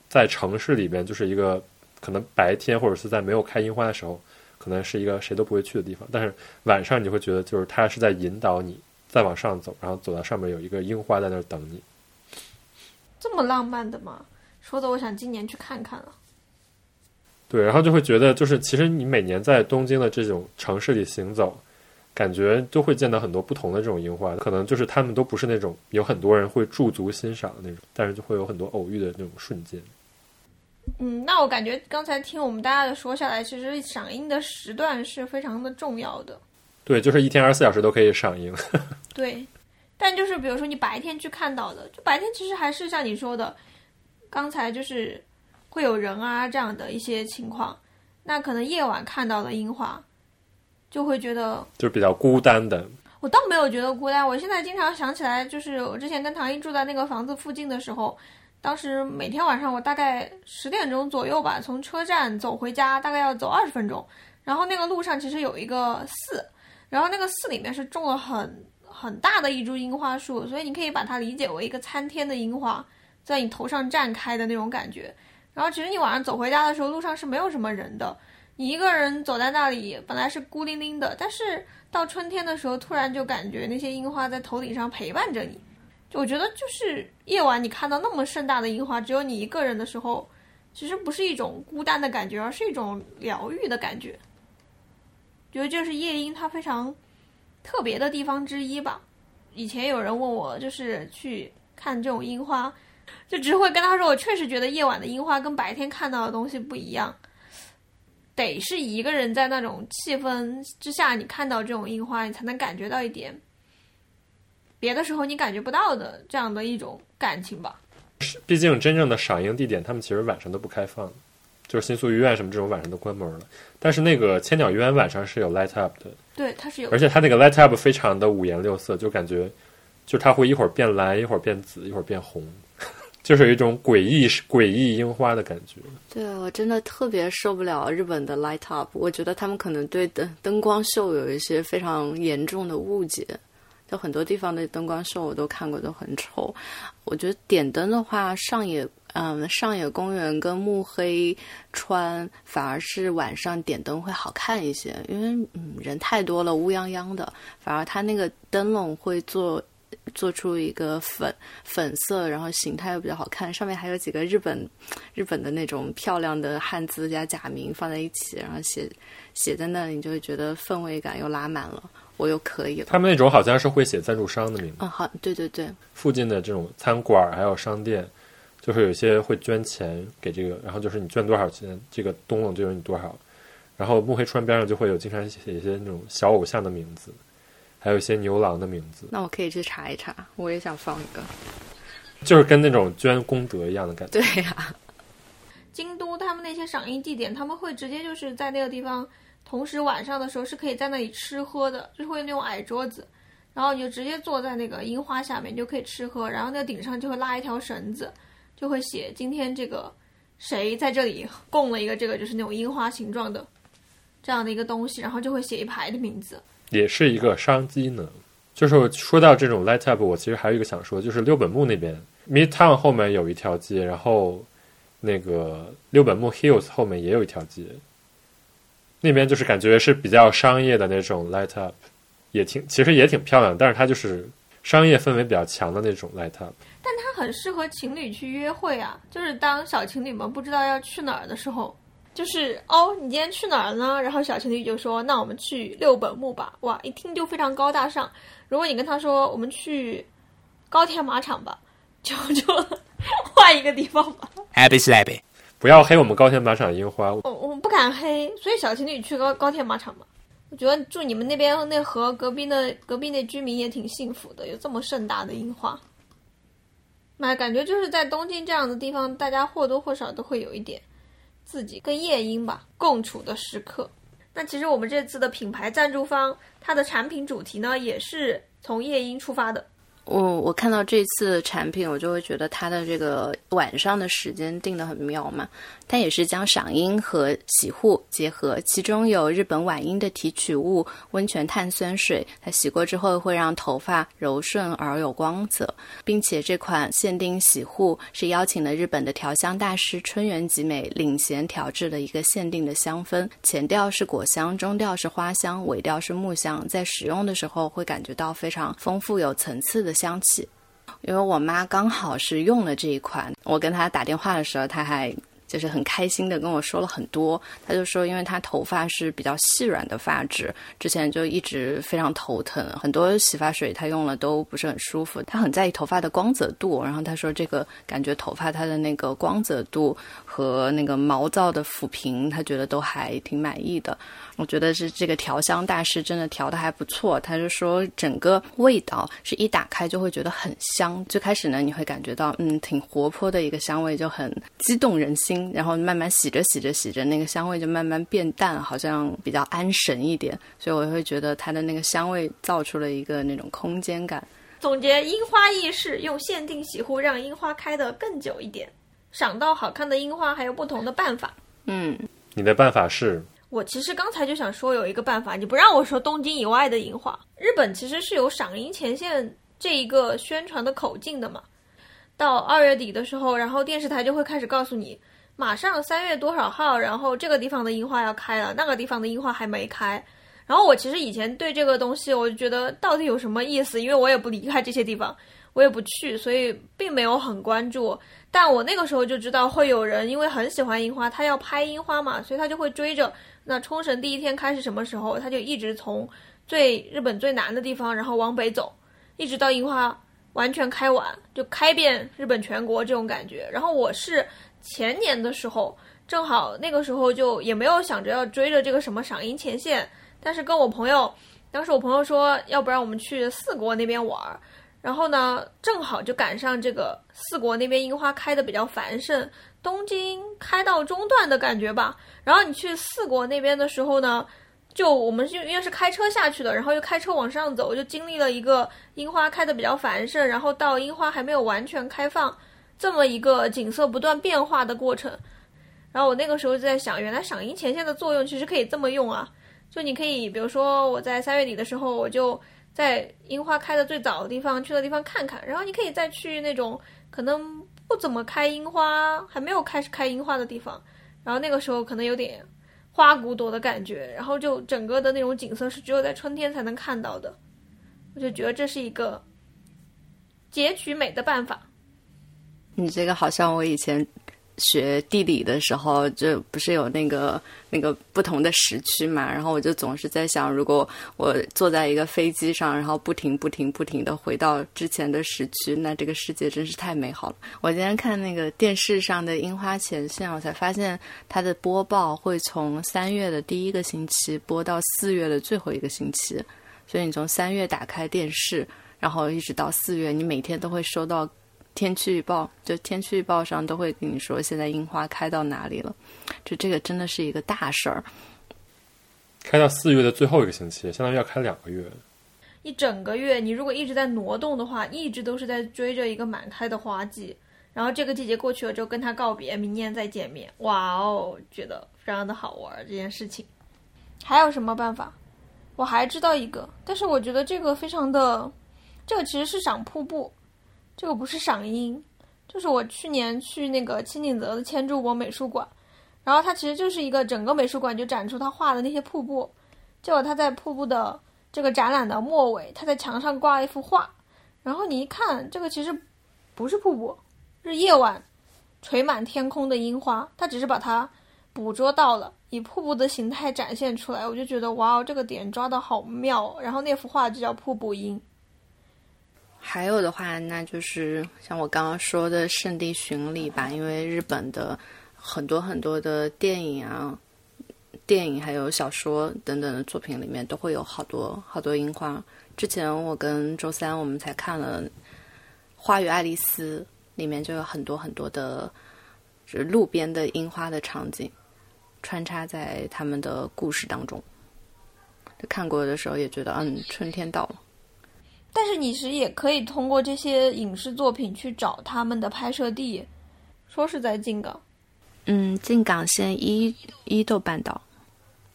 Speaker 2: 在城市里边，就是一个可能白天或者是在没有开樱花的时候，可能是一个谁都不会去的地方，但是晚上你会觉得就是它是在引导你再往上走，然后走到上面有一个樱花在那儿等你。
Speaker 1: 这么浪漫的吗？说的我想今年去看看了。
Speaker 2: 对，然后就会觉得，就是其实你每年在东京的这种城市里行走，感觉都会见到很多不同的这种樱花，可能就是他们都不是那种有很多人会驻足欣赏的那种，但是就会有很多偶遇的那种瞬间。
Speaker 1: 嗯，那我感觉刚才听我们大家的说下来，其实赏樱的时段是非常的重要的。
Speaker 2: 对，就是一天二十四小时都可以赏樱。
Speaker 1: 对，但就是比如说你白天去看到的，就白天其实还是像你说的，刚才就是。会有人啊这样的一些情况，那可能夜晚看到的樱花，就会觉得
Speaker 2: 就比较孤单的。
Speaker 1: 我倒没有觉得孤单，我现在经常想起来，就是我之前跟唐英住在那个房子附近的时候，当时每天晚上我大概十点钟左右吧，从车站走回家，大概要走二十分钟。然后那个路上其实有一个寺，然后那个寺里面是种了很很大的一株樱花树，所以你可以把它理解为一个参天的樱花在你头上绽开的那种感觉。然后其实你晚上走回家的时候，路上是没有什么人的，你一个人走在那里，本来是孤零零的，但是到春天的时候，突然就感觉那些樱花在头顶上陪伴着你。就我觉得，就是夜晚你看到那么盛大的樱花，只有你一个人的时候，其实不是一种孤单的感觉，而是一种疗愈的感觉。觉得这是夜莺它非常特别的地方之一吧。以前有人问我，就是去看这种樱花。就只会跟他说，我确实觉得夜晚的樱花跟白天看到的东西不一样，得是一个人在那种气氛之下，你看到这种樱花，你才能感觉到一点别的时候你感觉不到的这样的一种感情吧。
Speaker 2: 毕竟真正的赏樱地点，他们其实晚上都不开放，就是新宿御苑什么这种晚上都关门了。但是那个千鸟御苑晚上是有 light up 的，
Speaker 1: 对，它是有
Speaker 2: 而且它那个 light up 非常的五颜六色，就感觉就它会一会儿变蓝，一会儿变紫，一会儿变红，就是有一种诡异诡异樱花的感觉。
Speaker 3: 对我真的特别受不了日本的 light up，我觉得他们可能对灯灯光秀有一些非常严重的误解。就很多地方的灯光秀我都看过，都很丑。我觉得点灯的话，上野嗯上野公园跟目黑川反而是晚上点灯会好看一些，因为嗯人太多了，乌泱泱的，反而它那个灯笼会做做出一个粉粉色，然后形态又比较好看，上面还有几个日本日本的那种漂亮的汉字加假名放在一起，然后写写在那里，你就会觉得氛围感又拉满了。我又可以了。
Speaker 2: 他们那种好像是会写赞助商的名字。
Speaker 3: 嗯，好，对对对。
Speaker 2: 附近的这种餐馆还有商店，就是有些会捐钱给这个，然后就是你捐多少钱，这个东笼就有你多少。然后木黑川边上就会有经常写一些那种小偶像的名字，还有一些牛郎的名字。
Speaker 3: 那我可以去查一查，我也想放一个。
Speaker 2: 就是跟那种捐功德一样的感
Speaker 3: 觉。对呀。
Speaker 1: 京都他们那些赏樱地点，他们会直接就是在那个地方。同时晚上的时候是可以在那里吃喝的，就是会有那种矮桌子，然后你就直接坐在那个樱花下面就可以吃喝，然后那个顶上就会拉一条绳子，就会写今天这个谁在这里供了一个这个就是那种樱花形状的这样的一个东西，然后就会写一排的名字，
Speaker 2: 也是一个商机呢。就是说到这种 light up，我其实还有一个想说，就是六本木那边 Midtown 后面有一条街，然后那个六本木 Hills 后面也有一条街。那边就是感觉是比较商业的那种 light up，也挺其实也挺漂亮，但是它就是商业氛围比较强的那种 light up。
Speaker 1: 但它很适合情侣去约会啊，就是当小情侣们不知道要去哪儿的时候，就是哦，你今天去哪儿呢？然后小情侣就说：“那我们去六本木吧。”哇，一听就非常高大上。如果你跟他说：“我们去高田马场吧”，就 就换一个地方吧。
Speaker 4: Happy Slappy。
Speaker 2: 不要黑我们高田马场樱花。
Speaker 1: 我我不敢黑，所以小情侣去高高田马场吧。我觉得住你们那边那和隔壁的隔壁那居民也挺幸福的，有这么盛大的樱花。那感觉就是在东京这样的地方，大家或多或少都会有一点自己跟夜莺吧共处的时刻。那其实我们这次的品牌赞助方，它的产品主题呢，也是从夜莺出发的。
Speaker 3: 我我看到这次产品，我就会觉得它的这个晚上的时间定的很妙嘛。它也是将赏樱和洗护结合，其中有日本晚樱的提取物温泉碳酸水，它洗过之后会让头发柔顺而有光泽，并且这款限定洗护是邀请了日本的调香大师春原吉美领衔调制的一个限定的香氛，前调是果香，中调是花香，尾调是木香，在使用的时候会感觉到非常丰富有层次的香气。因为我妈刚好是用了这一款，我跟她打电话的时候，她还。就是很开心的跟我说了很多，他就说，因为他头发是比较细软的发质，之前就一直非常头疼，很多洗发水他用了都不是很舒服，他很在意头发的光泽度，然后他说这个感觉头发它的那个光泽度和那个毛躁的抚平，他觉得都还挺满意的。我觉得是这个调香大师真的调的还不错，他就说整个味道是一打开就会觉得很香。最开始呢，你会感觉到嗯挺活泼的一个香味，就很激动人心。然后慢慢洗着洗着洗着，那个香味就慢慢变淡，好像比较安神一点。所以我会觉得它的那个香味造出了一个那种空间感。
Speaker 1: 总结樱花易事，用限定洗护让樱花开得更久一点。赏到好看的樱花还有不同的办法。
Speaker 3: 嗯，
Speaker 2: 你的办法是？
Speaker 1: 我其实刚才就想说有一个办法，你不让我说东京以外的樱花。日本其实是有赏樱前线这一个宣传的口径的嘛。到二月底的时候，然后电视台就会开始告诉你，马上三月多少号，然后这个地方的樱花要开了，那个地方的樱花还没开。然后我其实以前对这个东西，我就觉得到底有什么意思？因为我也不离开这些地方，我也不去，所以并没有很关注。但我那个时候就知道会有人因为很喜欢樱花，他要拍樱花嘛，所以他就会追着。那冲绳第一天开是什么时候？他就一直从最日本最南的地方，然后往北走，一直到樱花完全开完，就开遍日本全国这种感觉。然后我是前年的时候，正好那个时候就也没有想着要追着这个什么赏樱前线，但是跟我朋友，当时我朋友说，要不然我们去四国那边玩儿。然后呢，正好就赶上这个四国那边樱花开的比较繁盛，东京开到中段的感觉吧。然后你去四国那边的时候呢，就我们是因为是开车下去的，然后又开车往上走，就经历了一个樱花开的比较繁盛，然后到樱花还没有完全开放这么一个景色不断变化的过程。然后我那个时候就在想，原来赏樱前线的作用其实可以这么用啊！就你可以，比如说我在三月底的时候，我就在樱花开的最早的地方去的地方看看，然后你可以再去那种可能不怎么开樱花、还没有开始开樱花的地方，然后那个时候可能有点花骨朵的感觉，然后就整个的那种景色是只有在春天才能看到的，我就觉得这是一个截取美的办法。
Speaker 3: 你这个好像我以前。学地理的时候，就不是有那个那个不同的时区嘛？然后我就总是在想，如果我坐在一个飞机上，然后不停不停不停的回到之前的时区，那这个世界真是太美好了。我今天看那个电视上的樱花前线，我才发现它的播报会从三月的第一个星期播到四月的最后一个星期，所以你从三月打开电视，然后一直到四月，你每天都会收到。天气预报就天气预报上都会跟你说现在樱花开到哪里了，就这个真的是一个大事儿。
Speaker 2: 开到四月的最后一个星期，相当于要开两个月。
Speaker 1: 一整个月，你如果一直在挪动的话，一直都是在追着一个满开的花季。然后这个季节过去了之后，跟他告别，明年再见面。哇哦，觉得非常的好玩这件事情。还有什么办法？我还知道一个，但是我觉得这个非常的，这个其实是赏瀑布。这个不是赏樱，就是我去年去那个青井泽的千柱国美术馆，然后它其实就是一个整个美术馆就展出他画的那些瀑布，结果他在瀑布的这个展览的末尾，他在墙上挂了一幅画，然后你一看，这个其实不是瀑布，是夜晚垂满天空的樱花，他只是把它捕捉到了以瀑布的形态展现出来，我就觉得哇哦，这个点抓的好妙，然后那幅画就叫瀑布樱。
Speaker 3: 还有的话，那就是像我刚刚说的圣地巡礼吧，因为日本的很多很多的电影啊、电影还有小说等等的作品里面，都会有好多好多樱花。之前我跟周三我们才看了《花与爱丽丝》，里面就有很多很多的，就是路边的樱花的场景，穿插在他们的故事当中。看过的时候也觉得，嗯，春天到了。
Speaker 1: 但是你其实也可以通过这些影视作品去找他们的拍摄地，说是在静冈，
Speaker 3: 嗯，静冈县伊伊豆半岛。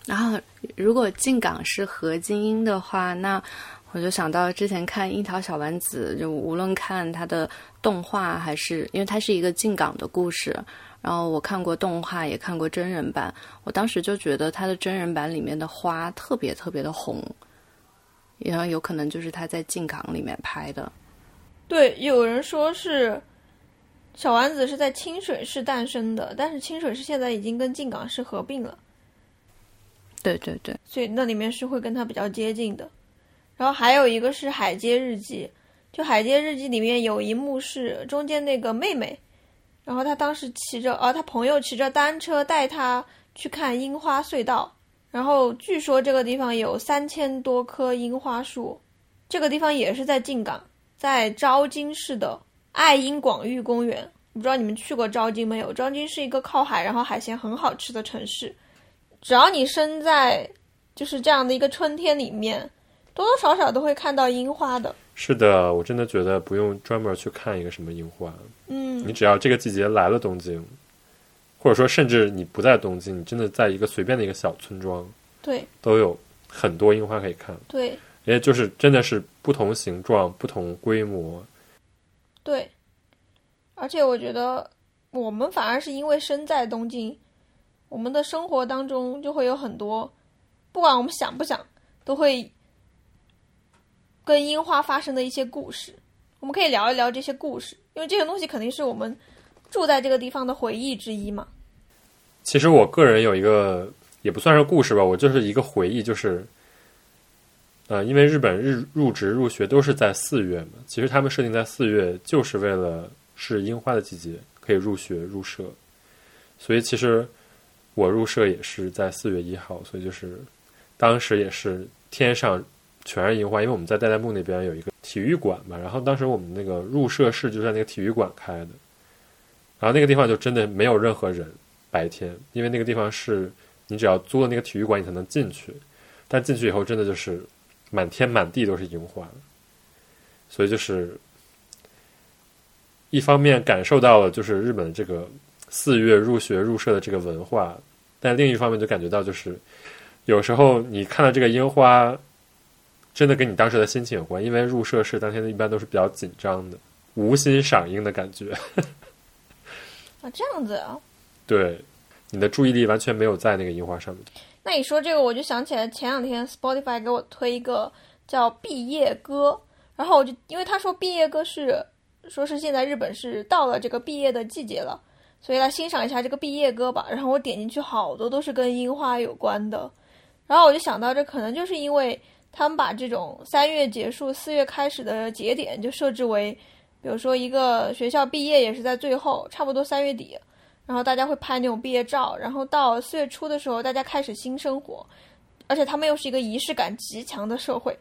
Speaker 3: 然后，如果静冈是河津樱的话，那我就想到之前看《樱桃小丸子》，就无论看它的动画还是，因为它是一个静冈的故事，然后我看过动画，也看过真人版，我当时就觉得它的真人版里面的花特别特别的红。也有可能就是他在静冈里面拍的。
Speaker 1: 对，有人说是小丸子是在清水市诞生的，但是清水市现在已经跟静冈市合并了。
Speaker 3: 对对对，
Speaker 1: 所以那里面是会跟他比较接近的。然后还有一个是《海街日记》，就《海街日记》里面有一幕是中间那个妹妹，然后她当时骑着，啊，她朋友骑着单车带她去看樱花隧道。然后据说这个地方有三千多棵樱花树，这个地方也是在静冈，在昭金市的爱樱广域公园。不知道你们去过昭金没有？昭金是一个靠海，然后海鲜很好吃的城市。只要你身在就是这样的一个春天里面，多多少少都会看到樱花的。
Speaker 2: 是的，我真的觉得不用专门去看一个什么樱花，
Speaker 1: 嗯，
Speaker 2: 你只要这个季节来了东京。或者说，甚至你不在东京，你真的在一个随便的一个小村庄，
Speaker 1: 对，
Speaker 2: 都有很多樱花可以看。
Speaker 1: 对，
Speaker 2: 也就是真的是不同形状、不同规模。
Speaker 1: 对，而且我觉得我们反而是因为身在东京，我们的生活当中就会有很多，不管我们想不想，都会跟樱花发生的一些故事。我们可以聊一聊这些故事，因为这些东西肯定是我们。住在这个地方的回忆之一嘛。
Speaker 2: 其实我个人有一个也不算是故事吧，我就是一个回忆，就是，呃，因为日本日入职入学都是在四月嘛，其实他们设定在四月就是为了是樱花的季节，可以入学入社，所以其实我入社也是在四月一号，所以就是当时也是天上全是樱花，因为我们在代代木那边有一个体育馆嘛，然后当时我们那个入社式就在那个体育馆开的，然后那个地方就真的没有任何人，白天，因为那个地方是你只要租了那个体育馆你才能进去，但进去以后真的就是满天满地都是樱花，所以就是一方面感受到了就是日本这个四月入学入社的这个文化，但另一方面就感觉到就是有时候你看到这个樱花。真的跟你当时的心情有关，因为入社式当天一般都是比较紧张的，无心赏樱的感觉。
Speaker 1: 啊，这样子啊？
Speaker 2: 对，你的注意力完全没有在那个樱花上面。
Speaker 1: 那你说这个，我就想起来前两天 Spotify 给我推一个叫《毕业歌》，然后我就因为他说毕业歌是说是现在日本是到了这个毕业的季节了，所以来欣赏一下这个毕业歌吧。然后我点进去，好多都是跟樱花有关的，然后我就想到这可能就是因为。他们把这种三月结束、四月开始的节点就设置为，比如说一个学校毕业也是在最后，差不多三月底，然后大家会拍那种毕业照，然后到四月初的时候，大家开始新生活，而且他们又是一个仪式感极强的社会，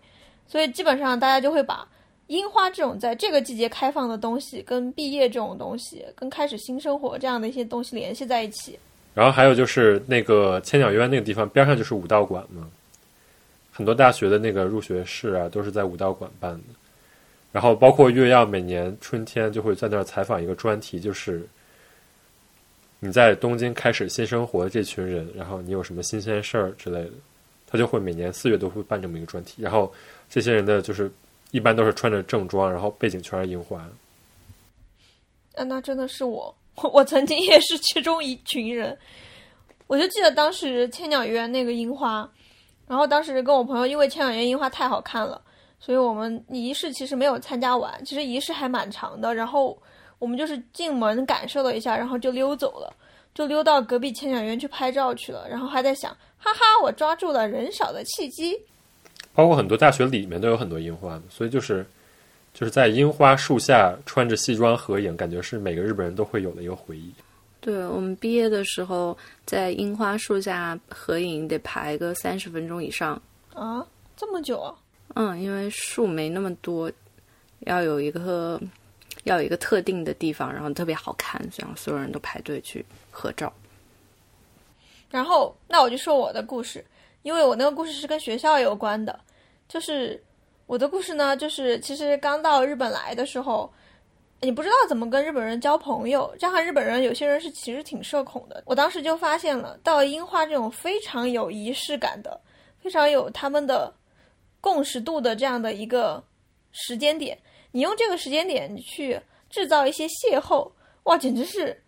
Speaker 1: 所以基本上大家就会把樱花这种在这个季节开放的东西，跟毕业这种东西，跟开始新生活这样的一些东西联系在一起。
Speaker 2: 然后还有就是那个千鸟渊那个地方边上就是武道馆嘛。很多大学的那个入学式啊，都是在武道馆办的。然后包括月曜每年春天就会在那儿采访一个专题，就是你在东京开始新生活的这群人，然后你有什么新鲜事儿之类的，他就会每年四月都会办这么一个专题。然后这些人的就是一般都是穿着正装，然后背景全是樱花。
Speaker 1: 啊，那真的是我，我曾经也是其中一群人。我就记得当时千鸟园那个樱花。然后当时跟我朋友，因为千鸟园樱花太好看了，所以我们仪式其实没有参加完。其实仪式还蛮长的。然后我们就是进门感受了一下，然后就溜走了，就溜到隔壁千鸟园去拍照去了。然后还在想，哈哈，我抓住了人少的契机。
Speaker 2: 包括很多大学里面都有很多樱花，所以就是就是在樱花树下穿着西装合影，感觉是每个日本人都会有的一个回忆。
Speaker 3: 对我们毕业的时候，在樱花树下合影得排个三十分钟以上
Speaker 1: 啊，这么久啊？
Speaker 3: 嗯，因为树没那么多，要有一个要有一个特定的地方，然后特别好看，这样所有人都排队去合照。
Speaker 1: 然后，那我就说我的故事，因为我那个故事是跟学校有关的，就是我的故事呢，就是其实刚到日本来的时候。你不知道怎么跟日本人交朋友，加上日本人有些人是其实挺社恐的。我当时就发现了，到樱花这种非常有仪式感的、非常有他们的共识度的这样的一个时间点，你用这个时间点去制造一些邂逅，哇，简直是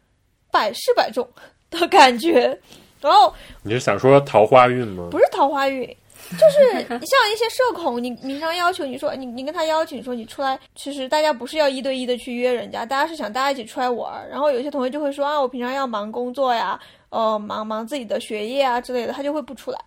Speaker 1: 百试百中的感觉。然后
Speaker 2: 你是想说桃花运吗？
Speaker 1: 不是桃花运。就是你像一些社恐，你平常要求你说你你跟他邀请说你出来，其实大家不是要一对一的去约人家，大家是想大家一起出来玩。然后有些同学就会说啊，我平常要忙工作呀，呃，忙忙自己的学业啊之类的，他就会不出来。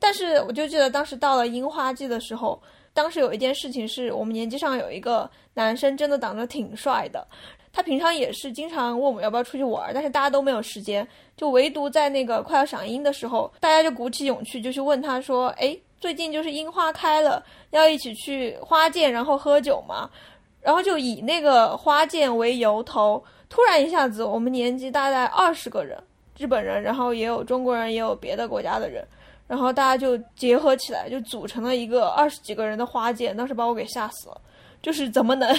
Speaker 1: 但是我就记得当时到了樱花季的时候，当时有一件事情是我们年级上有一个男生真的长得挺帅的，他平常也是经常问我们要不要出去玩，但是大家都没有时间，就唯独在那个快要赏樱的时候，大家就鼓起勇气就去问他说，哎。最近就是樱花开了，要一起去花见，然后喝酒嘛。然后就以那个花见为由头，突然一下子，我们年级大概二十个人，日本人，然后也有中国人，也有别的国家的人，然后大家就结合起来，就组成了一个二十几个人的花见。当时把我给吓死了，就是怎么能？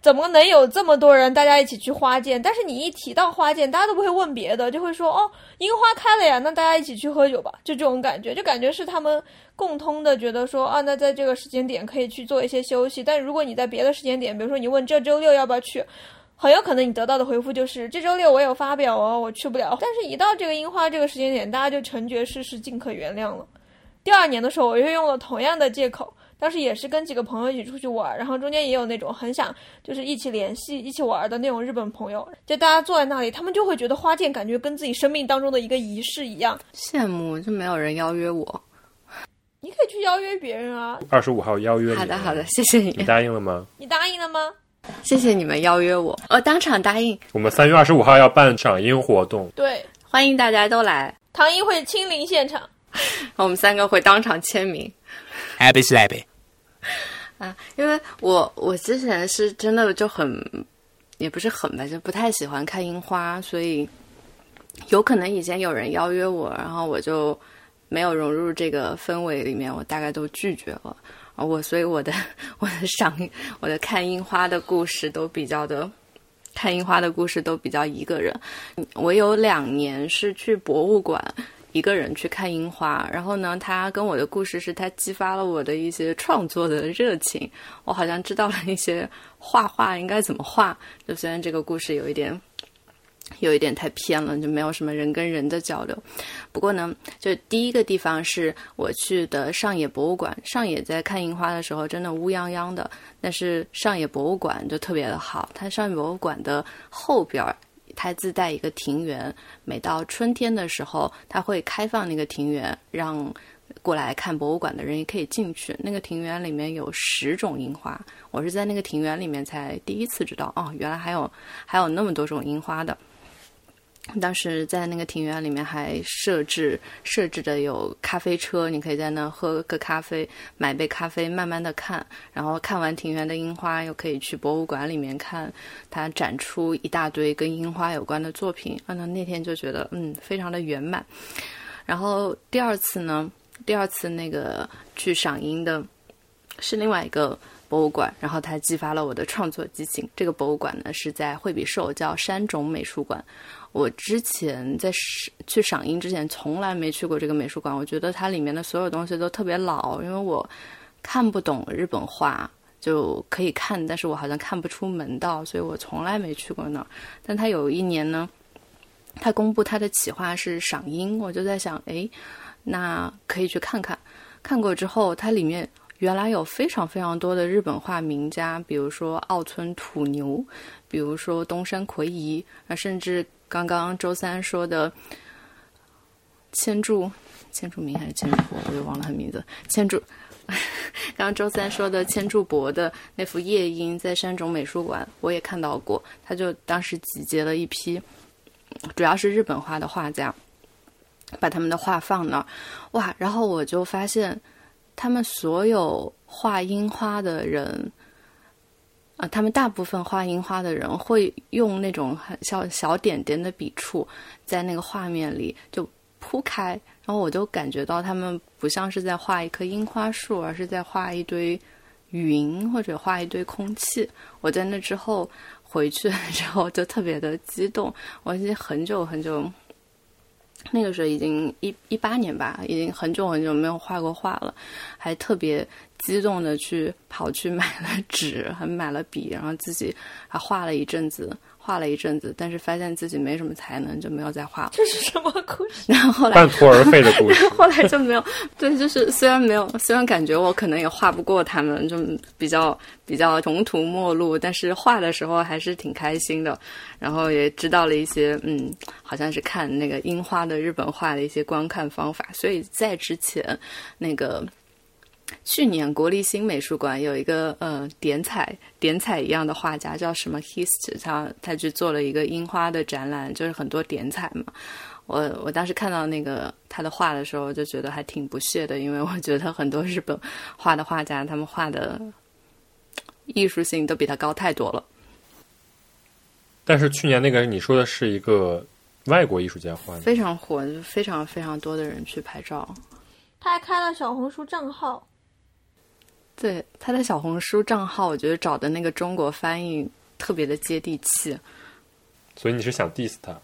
Speaker 1: 怎么能有这么多人大家一起去花见？但是你一提到花见，大家都不会问别的，就会说哦，樱花开了呀，那大家一起去喝酒吧，就这种感觉，就感觉是他们共通的，觉得说啊，那在这个时间点可以去做一些休息。但如果你在别的时间点，比如说你问这周六要不要去，很有可能你得到的回复就是这周六我有发表哦，我去不了。但是，一到这个樱花这个时间点，大家就成觉世事，尽可原谅了。第二年的时候，我又用了同样的借口。当时也是跟几个朋友一起出去玩，然后中间也有那种很想就是一起联系、一起玩的那种日本朋友，就大家坐在那里，他们就会觉得花见感觉跟自己生命当中的一个仪式一样。
Speaker 3: 羡慕，就没有人邀约我。
Speaker 1: 你可以去邀约别人啊。
Speaker 2: 二十五号邀约你。
Speaker 3: 好的，好的，谢谢你。
Speaker 2: 你答应了吗？
Speaker 1: 你答应了吗？
Speaker 3: 谢谢你们邀约我，我当场答应。
Speaker 2: 我们三月二十五号要办赏樱活动，
Speaker 1: 对，
Speaker 3: 欢迎大家都来。
Speaker 1: 唐英会亲临现场，
Speaker 3: 我们三个会当场签名。
Speaker 4: Happy Slappy。
Speaker 3: 啊，因为我我之前是真的就很，也不是很吧，就不太喜欢看樱花，所以有可能以前有人邀约我，然后我就没有融入这个氛围里面，我大概都拒绝了。我所以我的我的赏我的看樱花的故事都比较的，看樱花的故事都比较一个人。我有两年是去博物馆。一个人去看樱花，然后呢，他跟我的故事是他激发了我的一些创作的热情，我好像知道了一些画画应该怎么画。就虽然这个故事有一点，有一点太偏了，就没有什么人跟人的交流。不过呢，就第一个地方是我去的上野博物馆，上野在看樱花的时候真的乌泱泱的，但是上野博物馆就特别的好，它上野博物馆的后边儿。它自带一个庭园，每到春天的时候，它会开放那个庭园，让过来看博物馆的人也可以进去。那个庭园里面有十种樱花，我是在那个庭园里面才第一次知道，哦，原来还有还有那么多种樱花的。当时在那个庭院里面还设置设置的有咖啡车，你可以在那喝个咖啡，买杯咖啡，慢慢的看，然后看完庭园的樱花，又可以去博物馆里面看，它展出一大堆跟樱花有关的作品。啊，那那天就觉得嗯，非常的圆满。然后第二次呢，第二次那个去赏樱的是另外一个博物馆，然后它激发了我的创作激情。这个博物馆呢是在惠比寿，叫山种美术馆。我之前在去赏樱之前，从来没去过这个美术馆。我觉得它里面的所有东西都特别老，因为我看不懂日本画，就可以看，但是我好像看不出门道，所以我从来没去过那儿。但他有一年呢，他公布他的企划是赏樱，我就在想，哎，那可以去看看。看过之后，它里面原来有非常非常多的日本画名家，比如说奥村土牛，比如说东山魁夷，啊，甚至。刚刚周三说的千柱千柱明还是千柱博，我又忘了他名字。千柱，刚刚周三说的千柱博的那幅夜莺在山种美术馆，我也看到过。他就当时集结了一批，主要是日本画的画家，把他们的画放那儿，哇！然后我就发现，他们所有画樱花的人。啊，他们大部分画樱花的人会用那种很小小点点的笔触，在那个画面里就铺开，然后我就感觉到他们不像是在画一棵樱花树，而是在画一堆云或者画一堆空气。我在那之后回去之后就特别的激动，我已经很久很久，那个时候已经一一八年吧，已经很久很久没有画过画了，还特别。激动的去跑去买了纸，还买了笔，然后自己还画了一阵子，画了一阵子，但是发现自己没什么才能，就没有再画了。
Speaker 1: 这是什么故事？
Speaker 3: 然后后来
Speaker 2: 半途而废的故事。
Speaker 3: 后来就没有，对，就是虽然没有，虽然感觉我可能也画不过他们，就比较比较穷途末路，但是画的时候还是挺开心的。然后也知道了一些，嗯，好像是看那个樱花的日本画的一些观看方法。所以在之前那个。去年国立新美术馆有一个呃点彩点彩一样的画家叫什么 Hist，他他去做了一个樱花的展览，就是很多点彩嘛。我我当时看到那个他的画的时候，就觉得还挺不屑的，因为我觉得很多日本画的画家，他们画的艺术性都比他高太多了。
Speaker 2: 但是去年那个你说的是一个外国艺术家画的，
Speaker 3: 非常火，就非常非常多的人去拍照。
Speaker 1: 他还开了小红书账号。
Speaker 3: 对他的小红书账号，我觉得找的那个中国翻译特别的接地气。
Speaker 2: 所以你是想 diss 他？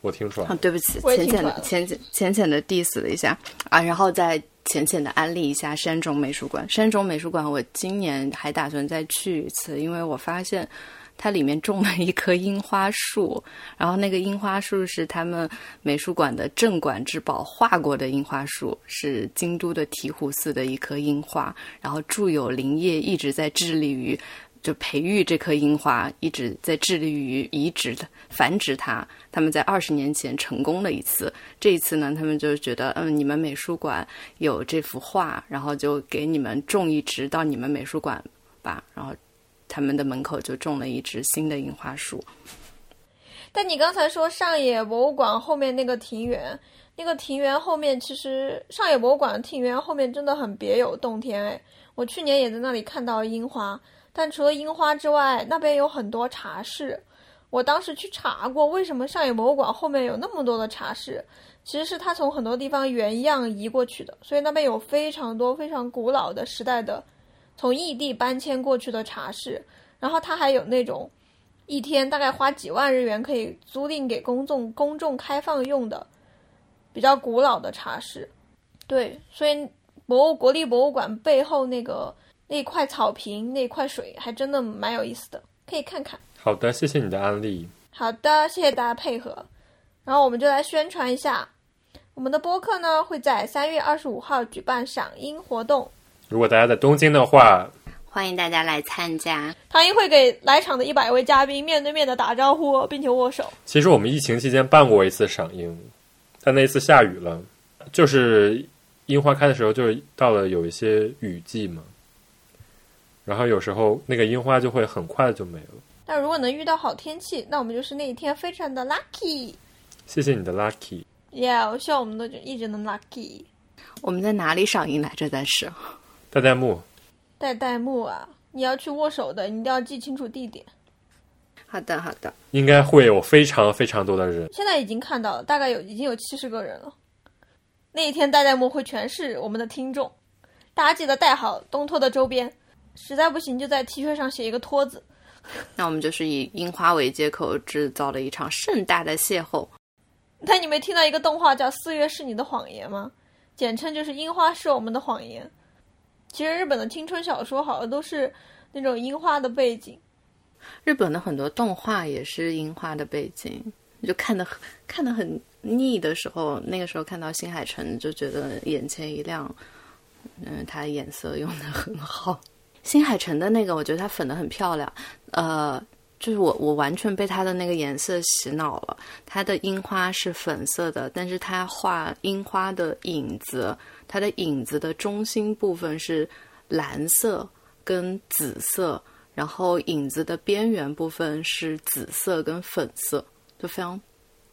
Speaker 2: 我听出来。
Speaker 3: 啊，对不起，浅浅的、浅浅、浅浅的 diss 了一下啊，然后再浅浅的安利一下山中美术馆。山中美术馆，我今年还打算再去一次，因为我发现。它里面种了一棵樱花树，然后那个樱花树是他们美术馆的镇馆之宝，画过的樱花树是京都的醍醐寺的一棵樱花，然后住友林业一直在致力于就培育这棵樱花，一直在致力于移植的繁殖它。他们在二十年前成功了一次，这一次呢，他们就觉得嗯，你们美术馆有这幅画，然后就给你们种一植到你们美术馆吧，然后。他们的门口就种了一只新的樱花树。
Speaker 1: 但你刚才说上野博物馆后面那个庭园，那个庭园后面其实上野博物馆庭园后面真的很别有洞天哎！我去年也在那里看到樱花，但除了樱花之外，那边有很多茶室。我当时去查过，为什么上野博物馆后面有那么多的茶室？其实是它从很多地方原样移过去的，所以那边有非常多非常古老的时代的，从异地搬迁过去的茶室。然后它还有那种一天大概花几万日元可以租赁给公众公众开放用的比较古老的茶室。对，所以博物国立博物馆背后那个那块草坪那块水还真的蛮有意思的，可以看看。
Speaker 2: 好的，谢谢你的安利。
Speaker 1: 好的，谢谢大家配合。然后我们就来宣传一下，我们的播客呢会在三月二十五号举办赏樱活动。
Speaker 2: 如果大家在东京的话，
Speaker 3: 欢迎大家来参加。
Speaker 1: 唐英会给来场的一百位嘉宾面对面的打招呼，并且握手。
Speaker 2: 其实我们疫情期间办过一次赏樱，但那一次下雨了，就是樱花开的时候，就是到了有一些雨季嘛，然后有时候那个樱花就会很快就没了。
Speaker 1: 但如果能遇到好天气，那我们就是那一天非常的 lucky。
Speaker 2: 谢谢你的 lucky。
Speaker 1: Yeah，我希望我们都就一直能 lucky。
Speaker 3: 我们在哪里赏樱来着？但是
Speaker 2: 带弹幕，
Speaker 1: 带弹幕啊，你要去握手的，你一定要记清楚地点。
Speaker 3: 好的，好的。
Speaker 2: 应该会有非常非常多的人。
Speaker 1: 现在已经看到了，大概有已经有七十个人了。那一天带弹幕会全是我们的听众，大家记得带好东托的周边，实在不行就在 T 恤上写一个托字。
Speaker 3: 那我们就是以樱花为借口，制造了一场盛大的邂逅。
Speaker 1: 但你没听到一个动画叫《四月是你的谎言》吗？简称就是“樱花是我们的谎言”。其实日本的青春小说好像都是那种樱花的背景。
Speaker 3: 日本的很多动画也是樱花的背景，就看得看得很腻的时候，那个时候看到新海诚就觉得眼前一亮。嗯，他颜色用的很好。新海诚的那个，我觉得他粉的很漂亮。呃，就是我我完全被他的那个颜色洗脑了。他的樱花是粉色的，但是他画樱花的影子，它的影子的中心部分是蓝色跟紫色，然后影子的边缘部分是紫色跟粉色，就非常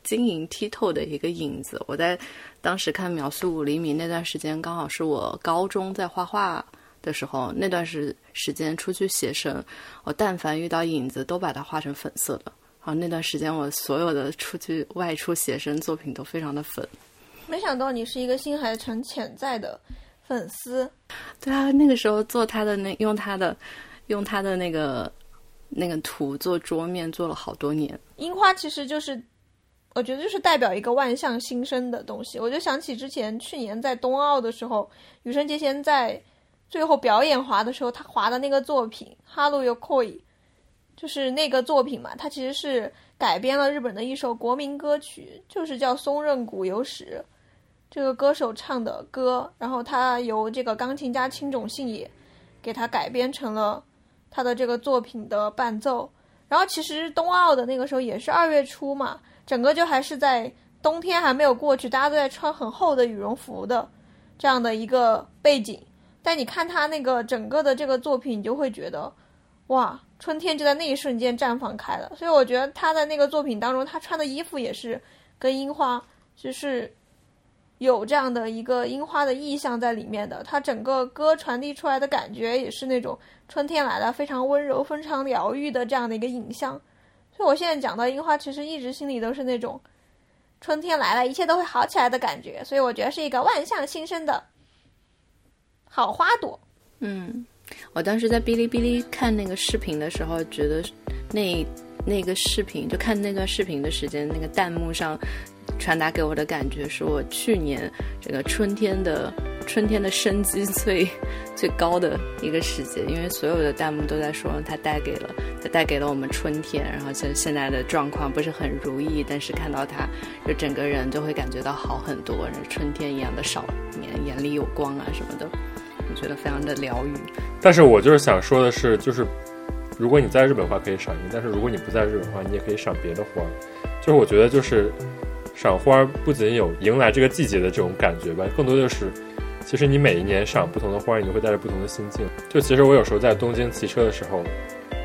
Speaker 3: 晶莹剔透的一个影子。我在当时看《秒速五厘米》那段时间，刚好是我高中在画画。的时候，那段时时间出去写生，我但凡遇到影子，都把它画成粉色的。然后，那段时间我所有的出去外出写生作品都非常的粉。
Speaker 1: 没想到你是一个新海诚潜在的粉丝。
Speaker 3: 对啊，那个时候做他的那用他的用他的那个那个图做桌面做了好多年。
Speaker 1: 樱花其实就是，我觉得就是代表一个万象新生的东西。我就想起之前去年在冬奥的时候，羽生结弦在。最后表演滑的时候，他滑的那个作品《哈鲁尤 koi》，就是那个作品嘛，它其实是改编了日本的一首国民歌曲，就是叫松任谷由实这个歌手唱的歌，然后他由这个钢琴家青冢信也给他改编成了他的这个作品的伴奏。然后其实冬奥的那个时候也是二月初嘛，整个就还是在冬天还没有过去，大家都在穿很厚的羽绒服的这样的一个背景。但你看他那个整个的这个作品，你就会觉得，哇，春天就在那一瞬间绽放开了。所以我觉得他在那个作品当中，他穿的衣服也是跟樱花，就是有这样的一个樱花的意象在里面的。它整个歌传递出来的感觉也是那种春天来了，非常温柔、非常疗愈的这样的一个影像。所以我现在讲到樱花，其实一直心里都是那种春天来了，一切都会好起来的感觉。所以我觉得是一个万象新生的。好花朵，
Speaker 3: 嗯，我当时在哔哩哔哩看那个视频的时候，觉得那那个视频就看那段视频的时间，那个弹幕上传达给我的感觉，是我去年这个春天的春天的生机最最高的一个时节，因为所有的弹幕都在说它带给了它带给了我们春天，然后现现在的状况不是很如意，但是看到它，就整个人就会感觉到好很多，春天一样的少年，眼里有光啊什么的。我觉得非常的疗愈，
Speaker 2: 但是我就是想说的是，就是如果你在日本的话可以赏樱，但是如果你不在日本的话，你也可以赏别的花。就是我觉得就是赏花不仅有迎来这个季节的这种感觉吧，更多就是其实你每一年赏不同的花，你就会带着不同的心境。就其实我有时候在东京骑车的时候，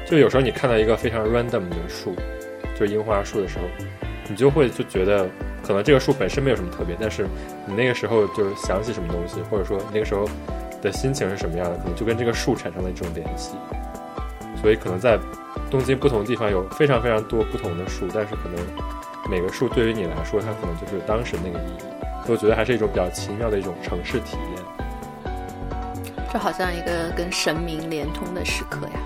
Speaker 2: 就有时候你看到一个非常 random 的树，就是樱花树的时候，你就会就觉得可能这个树本身没有什么特别，但是你那个时候就是想起什么东西，或者说那个时候。的心情是什么样的，可能就跟这个树产生了一种联系。所以可能在东京不同地方有非常非常多不同的树，但是可能每个树对于你来说，它可能就是当时那个意义。所以我觉得还是一种比较奇妙的一种城市体验。
Speaker 3: 这好像一个跟神明连通的时刻呀。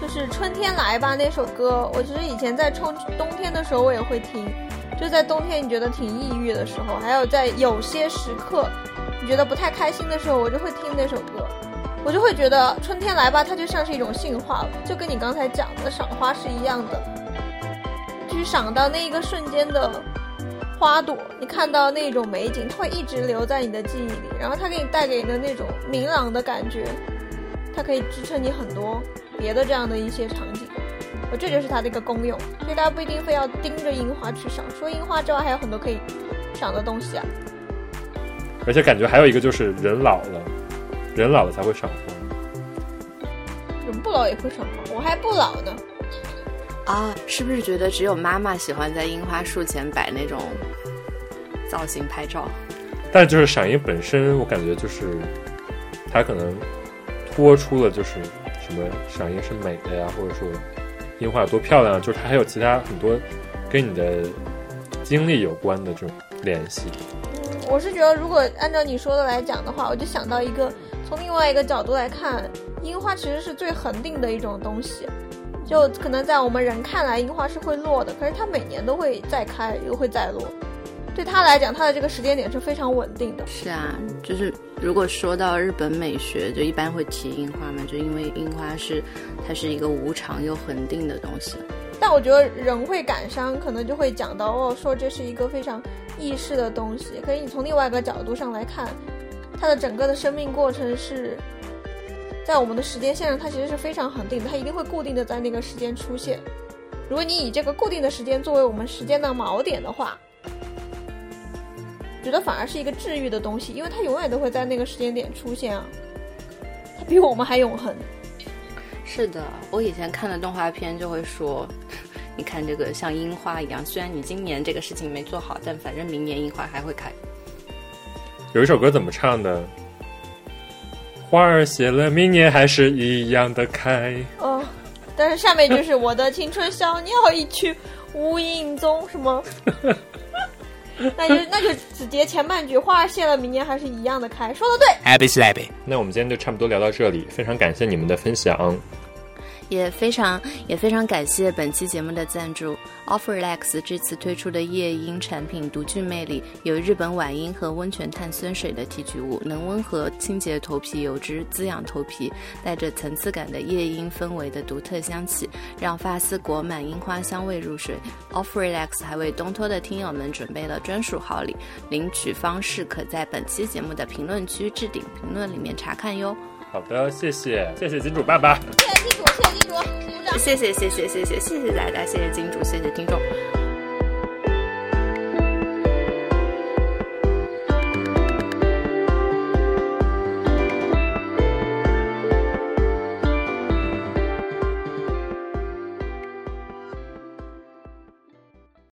Speaker 1: 就是《春天来吧》那首歌，我其实以前在冲冬天的时候我也会听，就在冬天你觉得挺抑郁的时候，还有在有些时刻你觉得不太开心的时候，我就会听那首歌，我就会觉得春天来吧，它就像是一种信化了，就跟你刚才讲的赏花是一样的，去赏到那一个瞬间的花朵，你看到那种美景，它会一直留在你的记忆里，然后它给你带给你的那种明朗的感觉，它可以支撑你很多。别的这样的一些场景，呃，这就是它的一个功用，所以大家不一定非要盯着樱花去赏。除了樱花之外，还有很多可以赏的东西啊。
Speaker 2: 而且感觉还有一个就是人老了，人老了才会赏花。
Speaker 1: 人不老也会赏花，我还不老呢。
Speaker 3: 啊，是不是觉得只有妈妈喜欢在樱花树前摆那种造型拍照？
Speaker 2: 但就是赏樱本身，我感觉就是它可能脱出了就是。什么赏樱是美的呀，或者说樱花有多漂亮，就是它还有其他很多跟你的经历有关的这种联系。
Speaker 1: 嗯，我是觉得如果按照你说的来讲的话，我就想到一个从另外一个角度来看，樱花其实是最恒定的一种东西。就可能在我们人看来，樱花是会落的，可是它每年都会再开，又会再落。对他来讲，他的这个时间点是非常稳定的。
Speaker 3: 是啊，就是如果说到日本美学，就一般会提樱花嘛，就因为樱花是它是一个无常又恒定的东西。
Speaker 1: 但我觉得人会感伤，可能就会讲到哦，说这是一个非常意识的东西。可是你从另外一个角度上来看，它的整个的生命过程是在我们的时间线上，它其实是非常恒定的，它一定会固定的在那个时间出现。如果你以这个固定的时间作为我们时间的锚点的话。觉得反而是一个治愈的东西，因为它永远都会在那个时间点出现啊，它比我们还永恒。
Speaker 3: 是的，我以前看的动画片就会说，你看这个像樱花一样，虽然你今年这个事情没做好，但反正明年樱花还会开。
Speaker 2: 有一首歌怎么唱的？花儿谢了，明年还是一样的开。
Speaker 1: 哦，但是下面就是我的青春小鸟一去无影踪，是吗？那就那就只截前半句，花儿谢了，明年还是一样的开。说的对
Speaker 4: ，Happy Slappy。
Speaker 2: 那我们今天就差不多聊到这里，非常感谢你们的分享。
Speaker 3: 也非常也非常感谢本期节目的赞助，Offerlex 这次推出的夜莺产品独具魅力，有日本晚樱和温泉碳酸水的提取物，能温和清洁头皮油脂，滋养头皮，带着层次感的夜莺氛围的独特香气，让发丝裹满樱花香味入睡。Offerlex 还为东托的听友们准备了专属好礼，领取方式可在本期节目的评论区置顶评论里面查看哟。
Speaker 2: 好的，谢谢，谢谢金主爸爸，
Speaker 1: 谢谢金主，谢谢金主，
Speaker 3: 谢谢谢谢谢谢谢谢大家，谢谢金主，谢谢听众。